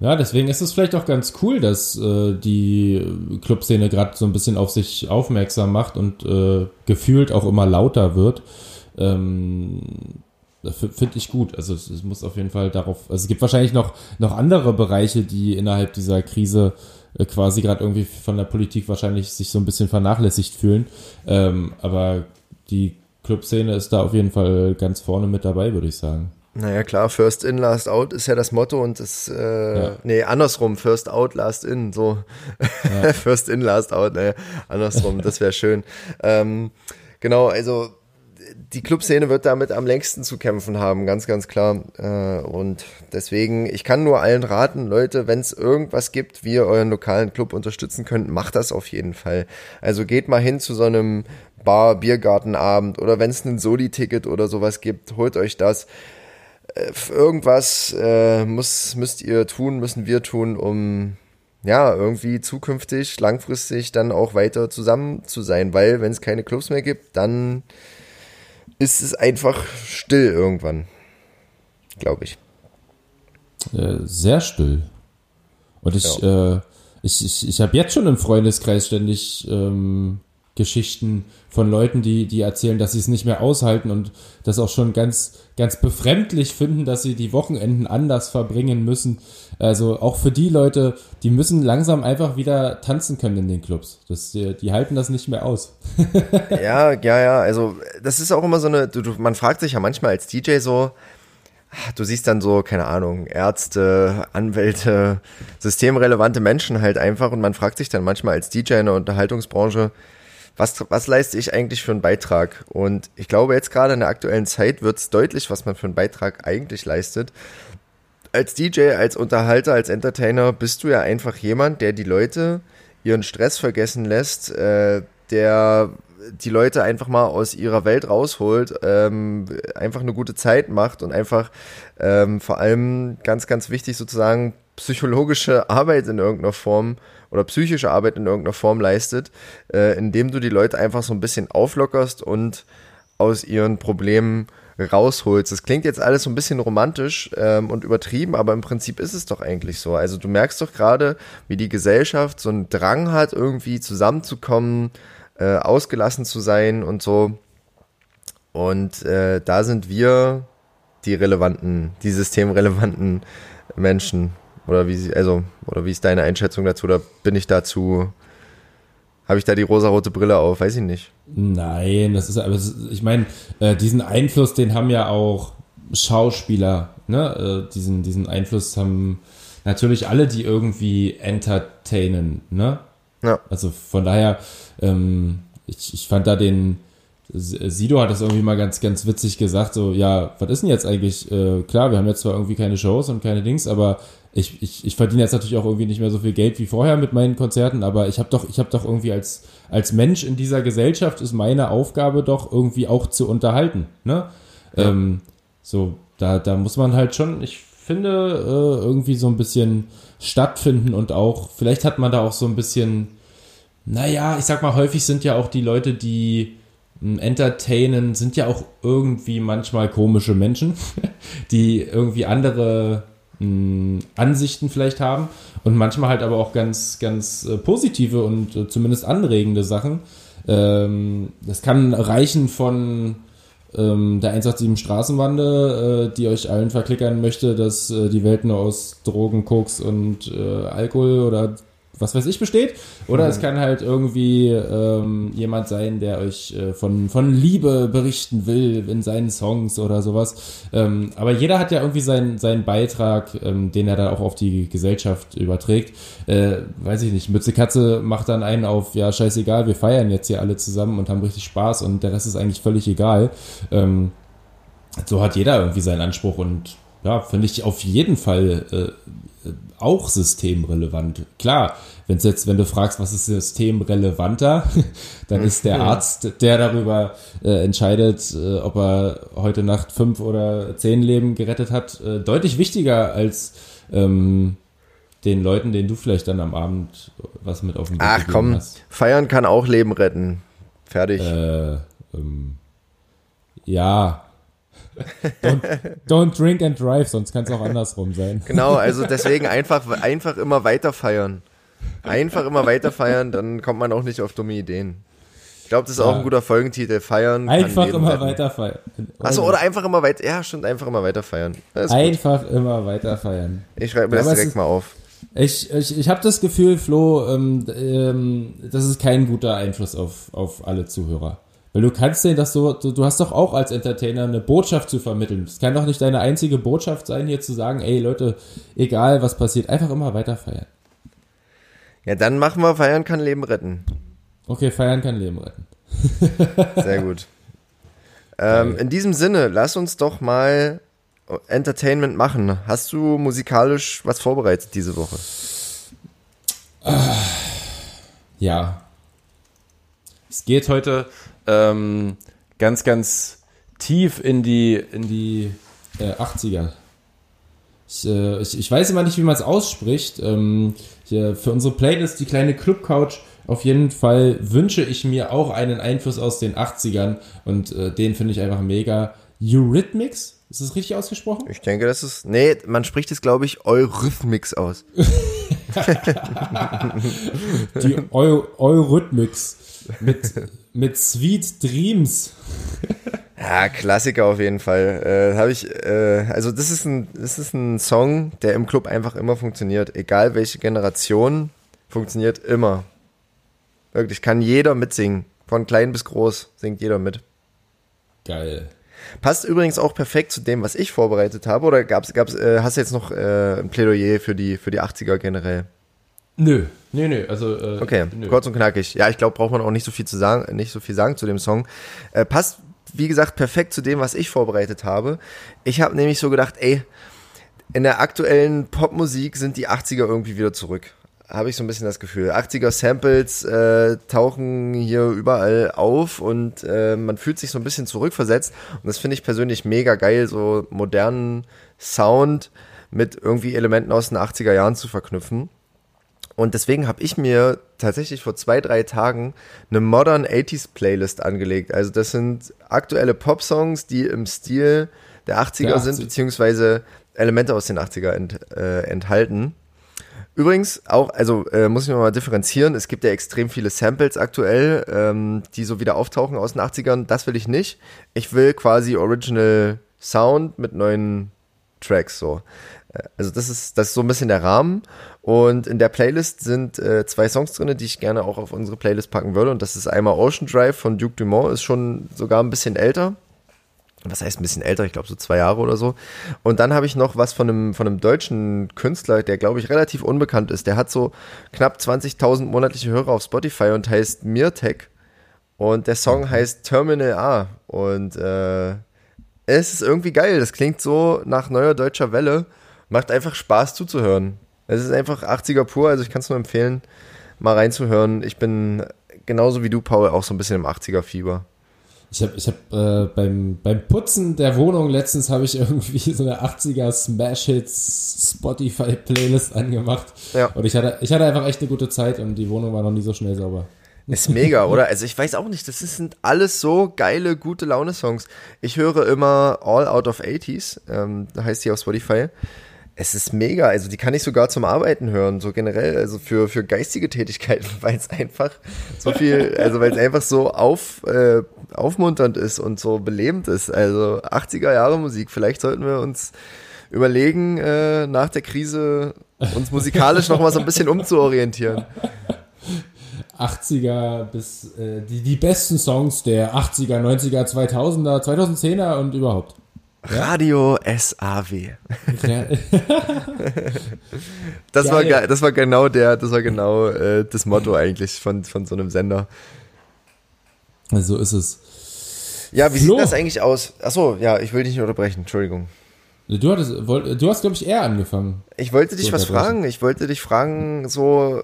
Ja, deswegen ist es vielleicht auch ganz cool, dass äh, die Clubszene gerade so ein bisschen auf sich aufmerksam macht und äh, gefühlt auch immer lauter wird. Ähm, Finde ich gut. Also es, es, muss auf jeden Fall darauf. Also es gibt wahrscheinlich noch, noch andere Bereiche, die innerhalb dieser Krise äh, quasi gerade irgendwie von der Politik wahrscheinlich sich so ein bisschen vernachlässigt fühlen. Ähm, aber die Clubszene ist da auf jeden Fall ganz vorne mit dabei, würde ich sagen. Naja, klar, First in, Last out ist ja das Motto und das, äh, ja. nee, andersrum, First out, Last in, so. Ja. first in, Last out, naja, andersrum, das wäre schön. Ähm, genau, also die Clubszene wird damit am längsten zu kämpfen haben, ganz, ganz klar. Äh, und deswegen, ich kann nur allen raten, Leute, wenn es irgendwas gibt, wie ihr euren lokalen Club unterstützen könnt, macht das auf jeden Fall. Also geht mal hin zu so einem Bar, Biergartenabend oder wenn es ein Soli-Ticket oder sowas gibt, holt euch das. Äh, irgendwas äh, muss, müsst ihr tun, müssen wir tun, um ja, irgendwie zukünftig, langfristig dann auch weiter zusammen zu sein, weil wenn es keine Clubs mehr gibt, dann ist es einfach still irgendwann. Glaube ich. Äh, sehr still. Und ich, ja. äh, ich, ich, ich habe jetzt schon im Freundeskreis ständig ähm, Geschichten von Leuten, die, die erzählen, dass sie es nicht mehr aushalten und das auch schon ganz, ganz befremdlich finden, dass sie die Wochenenden anders verbringen müssen. Also auch für die Leute, die müssen langsam einfach wieder tanzen können in den Clubs. Das, die, die halten das nicht mehr aus. ja, ja, ja. Also das ist auch immer so eine, du, du, man fragt sich ja manchmal als DJ so, du siehst dann so, keine Ahnung, Ärzte, Anwälte, systemrelevante Menschen halt einfach und man fragt sich dann manchmal als DJ in der Unterhaltungsbranche, was, was leiste ich eigentlich für einen Beitrag? Und ich glaube, jetzt gerade in der aktuellen Zeit wird es deutlich, was man für einen Beitrag eigentlich leistet. Als DJ, als Unterhalter, als Entertainer bist du ja einfach jemand, der die Leute ihren Stress vergessen lässt, äh, der die Leute einfach mal aus ihrer Welt rausholt, ähm, einfach eine gute Zeit macht und einfach ähm, vor allem ganz, ganz wichtig sozusagen psychologische Arbeit in irgendeiner Form oder psychische Arbeit in irgendeiner Form leistet, äh, indem du die Leute einfach so ein bisschen auflockerst und aus ihren Problemen rausholst. Das klingt jetzt alles so ein bisschen romantisch ähm, und übertrieben, aber im Prinzip ist es doch eigentlich so. Also du merkst doch gerade, wie die Gesellschaft so einen Drang hat, irgendwie zusammenzukommen, äh, ausgelassen zu sein und so. Und äh, da sind wir die relevanten, die systemrelevanten Menschen? Oder wie sie, also, oder wie ist deine Einschätzung dazu? Oder bin ich dazu, habe ich da die rosarote Brille auf? Weiß ich nicht. Nein, das ist, aber ich meine, äh, diesen Einfluss, den haben ja auch Schauspieler, ne? Äh, diesen, diesen Einfluss haben natürlich alle, die irgendwie entertainen, ne? Ja. Also von daher, ähm, ich, ich fand da den, Sido hat das irgendwie mal ganz, ganz witzig gesagt, so, ja, was ist denn jetzt eigentlich? Äh, klar, wir haben jetzt zwar irgendwie keine Shows und keine Dings, aber ich, ich, ich verdiene jetzt natürlich auch irgendwie nicht mehr so viel Geld wie vorher mit meinen Konzerten, aber ich habe doch, ich habe doch irgendwie als, als Mensch in dieser Gesellschaft ist meine Aufgabe doch irgendwie auch zu unterhalten, ne? Ja. Ähm, so, da, da muss man halt schon, ich finde, äh, irgendwie so ein bisschen stattfinden und auch, vielleicht hat man da auch so ein bisschen, naja, ich sag mal, häufig sind ja auch die Leute, die entertainen, sind ja auch irgendwie manchmal komische Menschen, die irgendwie andere mh, hm, Ansichten vielleicht haben und manchmal halt aber auch ganz, ganz äh, positive und äh, zumindest anregende Sachen. Ähm, das kann reichen von ähm, der 187 Straßenwande, äh, die euch allen verklickern möchte, dass äh, die Welt nur aus Drogen, Koks und äh, Alkohol oder was weiß ich besteht. Oder mhm. es kann halt irgendwie ähm, jemand sein, der euch äh, von, von Liebe berichten will in seinen Songs oder sowas. Ähm, aber jeder hat ja irgendwie seinen, seinen Beitrag, ähm, den er dann auch auf die Gesellschaft überträgt. Äh, weiß ich nicht, Mütze Katze macht dann einen auf, ja, scheißegal, wir feiern jetzt hier alle zusammen und haben richtig Spaß und der Rest ist eigentlich völlig egal. Ähm, so hat jeder irgendwie seinen Anspruch und ja, finde ich auf jeden Fall äh, auch systemrelevant. Klar, wenn jetzt, wenn du fragst, was ist systemrelevanter, dann ist der Arzt, der darüber äh, entscheidet, äh, ob er heute Nacht fünf oder zehn Leben gerettet hat, äh, deutlich wichtiger als ähm, den Leuten, denen du vielleicht dann am Abend was mit auf dem Weg Ach komm, hast. feiern kann auch Leben retten. Fertig. Äh, ähm, ja, Don't, don't, drink and drive, sonst kann es auch andersrum sein. Genau, also deswegen einfach, einfach immer weiter feiern. Einfach immer weiter feiern, dann kommt man auch nicht auf dumme Ideen. Ich glaube, das ist ja. auch ein guter Folgentitel. Feiern. Einfach immer retten. weiter feiern. Achso, oder einfach immer weiter. Ja, stimmt, einfach immer weiter feiern. Einfach gut. immer weiter feiern. Ich schreibe mir ja, das direkt ist, mal auf. Ich, ich, ich habe das Gefühl, Flo, ähm, ähm, das ist kein guter Einfluss auf, auf alle Zuhörer. Weil du kannst denen das so, du, du hast doch auch als Entertainer eine Botschaft zu vermitteln. Es kann doch nicht deine einzige Botschaft sein, hier zu sagen, ey Leute, egal was passiert, einfach immer weiter feiern. Ja, dann machen wir Feiern kann Leben retten. Okay, Feiern kann Leben retten. Sehr gut. Ähm, in diesem Sinne, lass uns doch mal Entertainment machen. Hast du musikalisch was vorbereitet diese Woche? Ja. Es geht heute ähm, ganz, ganz tief in die, in die äh, 80er. Ich, äh, ich, ich, weiß immer nicht, wie man es ausspricht. Ähm, hier, für unsere Playlist, die kleine Club Couch, auf jeden Fall wünsche ich mir auch einen Einfluss aus den 80ern und äh, den finde ich einfach mega. Eurythmics? Ist das richtig ausgesprochen? Ich denke, das ist. Nee, man spricht es, glaube ich, Eurythmics aus. die Eu Eurythmics mit mit Sweet Dreams. Ja, Klassiker auf jeden Fall. Äh, Habe ich, äh, also das ist ein, das ist ein Song, der im Club einfach immer funktioniert. Egal welche Generation, funktioniert immer. Wirklich, kann jeder mitsingen. Von klein bis groß singt jeder mit. Geil. Passt übrigens auch perfekt zu dem, was ich vorbereitet habe. Oder gab's, gab's, äh, hast du jetzt noch äh, ein Plädoyer für die, für die 80er generell? Nö, nö, nö. Also, äh, okay, nö. kurz und knackig. Ja, ich glaube, braucht man auch nicht so viel zu sagen, nicht so viel sagen zu dem Song. Äh, passt, wie gesagt, perfekt zu dem, was ich vorbereitet habe. Ich habe nämlich so gedacht, ey, in der aktuellen Popmusik sind die 80er irgendwie wieder zurück. Habe ich so ein bisschen das Gefühl. 80er Samples äh, tauchen hier überall auf und äh, man fühlt sich so ein bisschen zurückversetzt. Und das finde ich persönlich mega geil, so modernen Sound mit irgendwie Elementen aus den 80er Jahren zu verknüpfen. Und deswegen habe ich mir tatsächlich vor zwei, drei Tagen eine Modern 80s Playlist angelegt. Also das sind aktuelle Pop-Songs, die im Stil der 80er der 80. sind, beziehungsweise Elemente aus den 80er ent, äh, enthalten. Übrigens auch, also äh, muss ich mal differenzieren, es gibt ja extrem viele Samples aktuell, ähm, die so wieder auftauchen aus den 80ern. Das will ich nicht. Ich will quasi Original Sound mit neuen Tracks so. Also das ist, das ist so ein bisschen der Rahmen. Und in der Playlist sind äh, zwei Songs drin, die ich gerne auch auf unsere Playlist packen würde. Und das ist einmal Ocean Drive von Duke Dumont, ist schon sogar ein bisschen älter. Was heißt ein bisschen älter? Ich glaube so zwei Jahre oder so. Und dann habe ich noch was von einem, von einem deutschen Künstler, der glaube ich relativ unbekannt ist. Der hat so knapp 20.000 monatliche Hörer auf Spotify und heißt Mirtech. Und der Song heißt Terminal A. Und äh, es ist irgendwie geil. Das klingt so nach neuer deutscher Welle. Macht einfach Spaß zuzuhören. Es ist einfach 80er pur, also ich kann es nur empfehlen, mal reinzuhören. Ich bin genauso wie du, Paul, auch so ein bisschen im 80er-Fieber. Ich habe ich hab, äh, beim, beim Putzen der Wohnung letztens habe ich irgendwie so eine 80er Smash Hits Spotify Playlist angemacht. Ja. Und ich hatte, ich hatte einfach echt eine gute Zeit und die Wohnung war noch nie so schnell sauber. Ist mega, oder? Also ich weiß auch nicht, das sind alles so geile, gute Laune-Songs. Ich höre immer All Out of 80s, ähm, heißt die auf Spotify es ist mega, also die kann ich sogar zum Arbeiten hören, so generell, also für, für geistige Tätigkeiten, weil es einfach so viel, also weil es einfach so auf, äh, aufmunternd ist und so belebend ist. Also 80er Jahre Musik, vielleicht sollten wir uns überlegen, äh, nach der Krise uns musikalisch nochmal so ein bisschen umzuorientieren. 80er bis äh, die, die besten Songs der 80er, 90er, 2000er, 2010er und überhaupt. Radio SAW. das, war, das war genau der, das war genau äh, das Motto eigentlich von, von so einem Sender. So ist es. Ja, wie Flo. sieht das eigentlich aus? Achso, ja, ich will dich nicht unterbrechen, Entschuldigung. Du, hattest, du hast, glaube ich, eher angefangen. Ich wollte dich was fragen. Ich wollte dich fragen, so,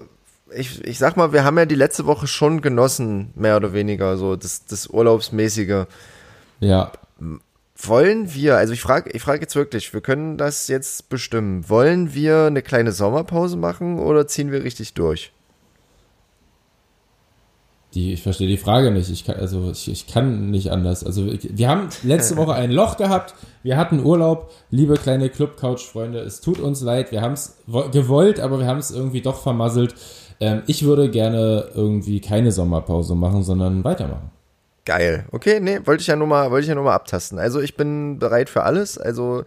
ich, ich sag mal, wir haben ja die letzte Woche schon genossen, mehr oder weniger, so das, das Urlaubsmäßige. Ja wollen wir, also ich frage ich frage jetzt wirklich, wir können das jetzt bestimmen. Wollen wir eine kleine Sommerpause machen oder ziehen wir richtig durch? Die, ich verstehe die Frage nicht. Ich kann, also ich, ich kann nicht anders. Also wir haben letzte Woche ein Loch gehabt. Wir hatten Urlaub. Liebe kleine Club-Couch-Freunde, es tut uns leid. Wir haben es gewollt, aber wir haben es irgendwie doch vermasselt. Ähm, ich würde gerne irgendwie keine Sommerpause machen, sondern weitermachen. Geil. Okay, nee, wollte ich ja nur mal, wollte ich ja nur mal abtasten. Also ich bin bereit für alles. Also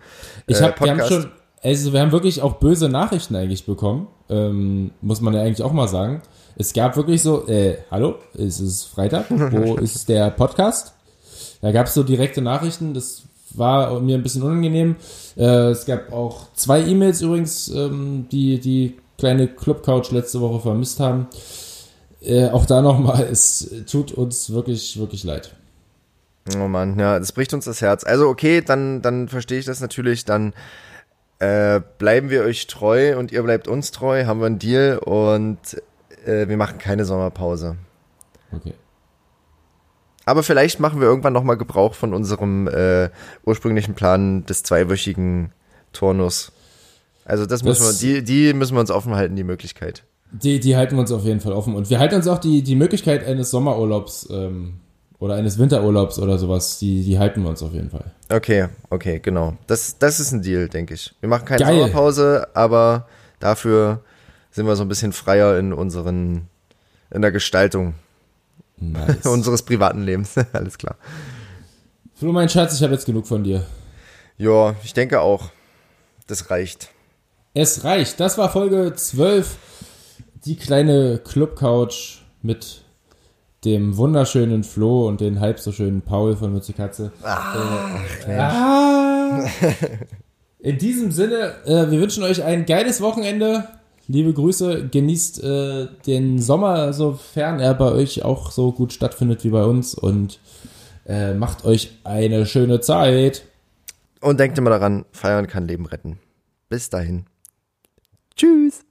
ich habe, äh, wir haben schon, also wir haben wirklich auch böse Nachrichten eigentlich bekommen. Ähm, muss man ja eigentlich auch mal sagen. Es gab wirklich so, äh, hallo, es ist Freitag, wo ist der Podcast? Da gab es so direkte Nachrichten, das war mir ein bisschen unangenehm. Äh, es gab auch zwei E-Mails übrigens, ähm, die die kleine Club Couch letzte Woche vermisst haben. Äh, auch da nochmal, es tut uns wirklich, wirklich leid. Oh Mann, ja, das bricht uns das Herz. Also okay, dann, dann verstehe ich das natürlich, dann äh, bleiben wir euch treu und ihr bleibt uns treu, haben wir einen Deal und äh, wir machen keine Sommerpause. Okay. Aber vielleicht machen wir irgendwann nochmal Gebrauch von unserem äh, ursprünglichen Plan des zweiwöchigen Turnus. Also das, das müssen wir, die, die müssen wir uns offen halten, die Möglichkeit. Die, die halten wir uns auf jeden Fall offen. Und wir halten uns auch die, die Möglichkeit eines Sommerurlaubs ähm, oder eines Winterurlaubs oder sowas, die, die halten wir uns auf jeden Fall. Okay, okay, genau. Das, das ist ein Deal, denke ich. Wir machen keine Geil. Sommerpause, aber dafür sind wir so ein bisschen freier in unseren, in der Gestaltung nice. unseres privaten Lebens. Alles klar. Flo, mein Schatz, ich habe jetzt genug von dir. Ja, ich denke auch. Das reicht. Es reicht. Das war Folge 12 die kleine Club-Couch mit dem wunderschönen Flo und den halb so schönen Paul von Mütze Katze. Ah, äh, ah. In diesem Sinne, äh, wir wünschen euch ein geiles Wochenende. Liebe Grüße, genießt äh, den Sommer, sofern er bei euch auch so gut stattfindet wie bei uns und äh, macht euch eine schöne Zeit. Und denkt immer daran, feiern kann Leben retten. Bis dahin. Tschüss.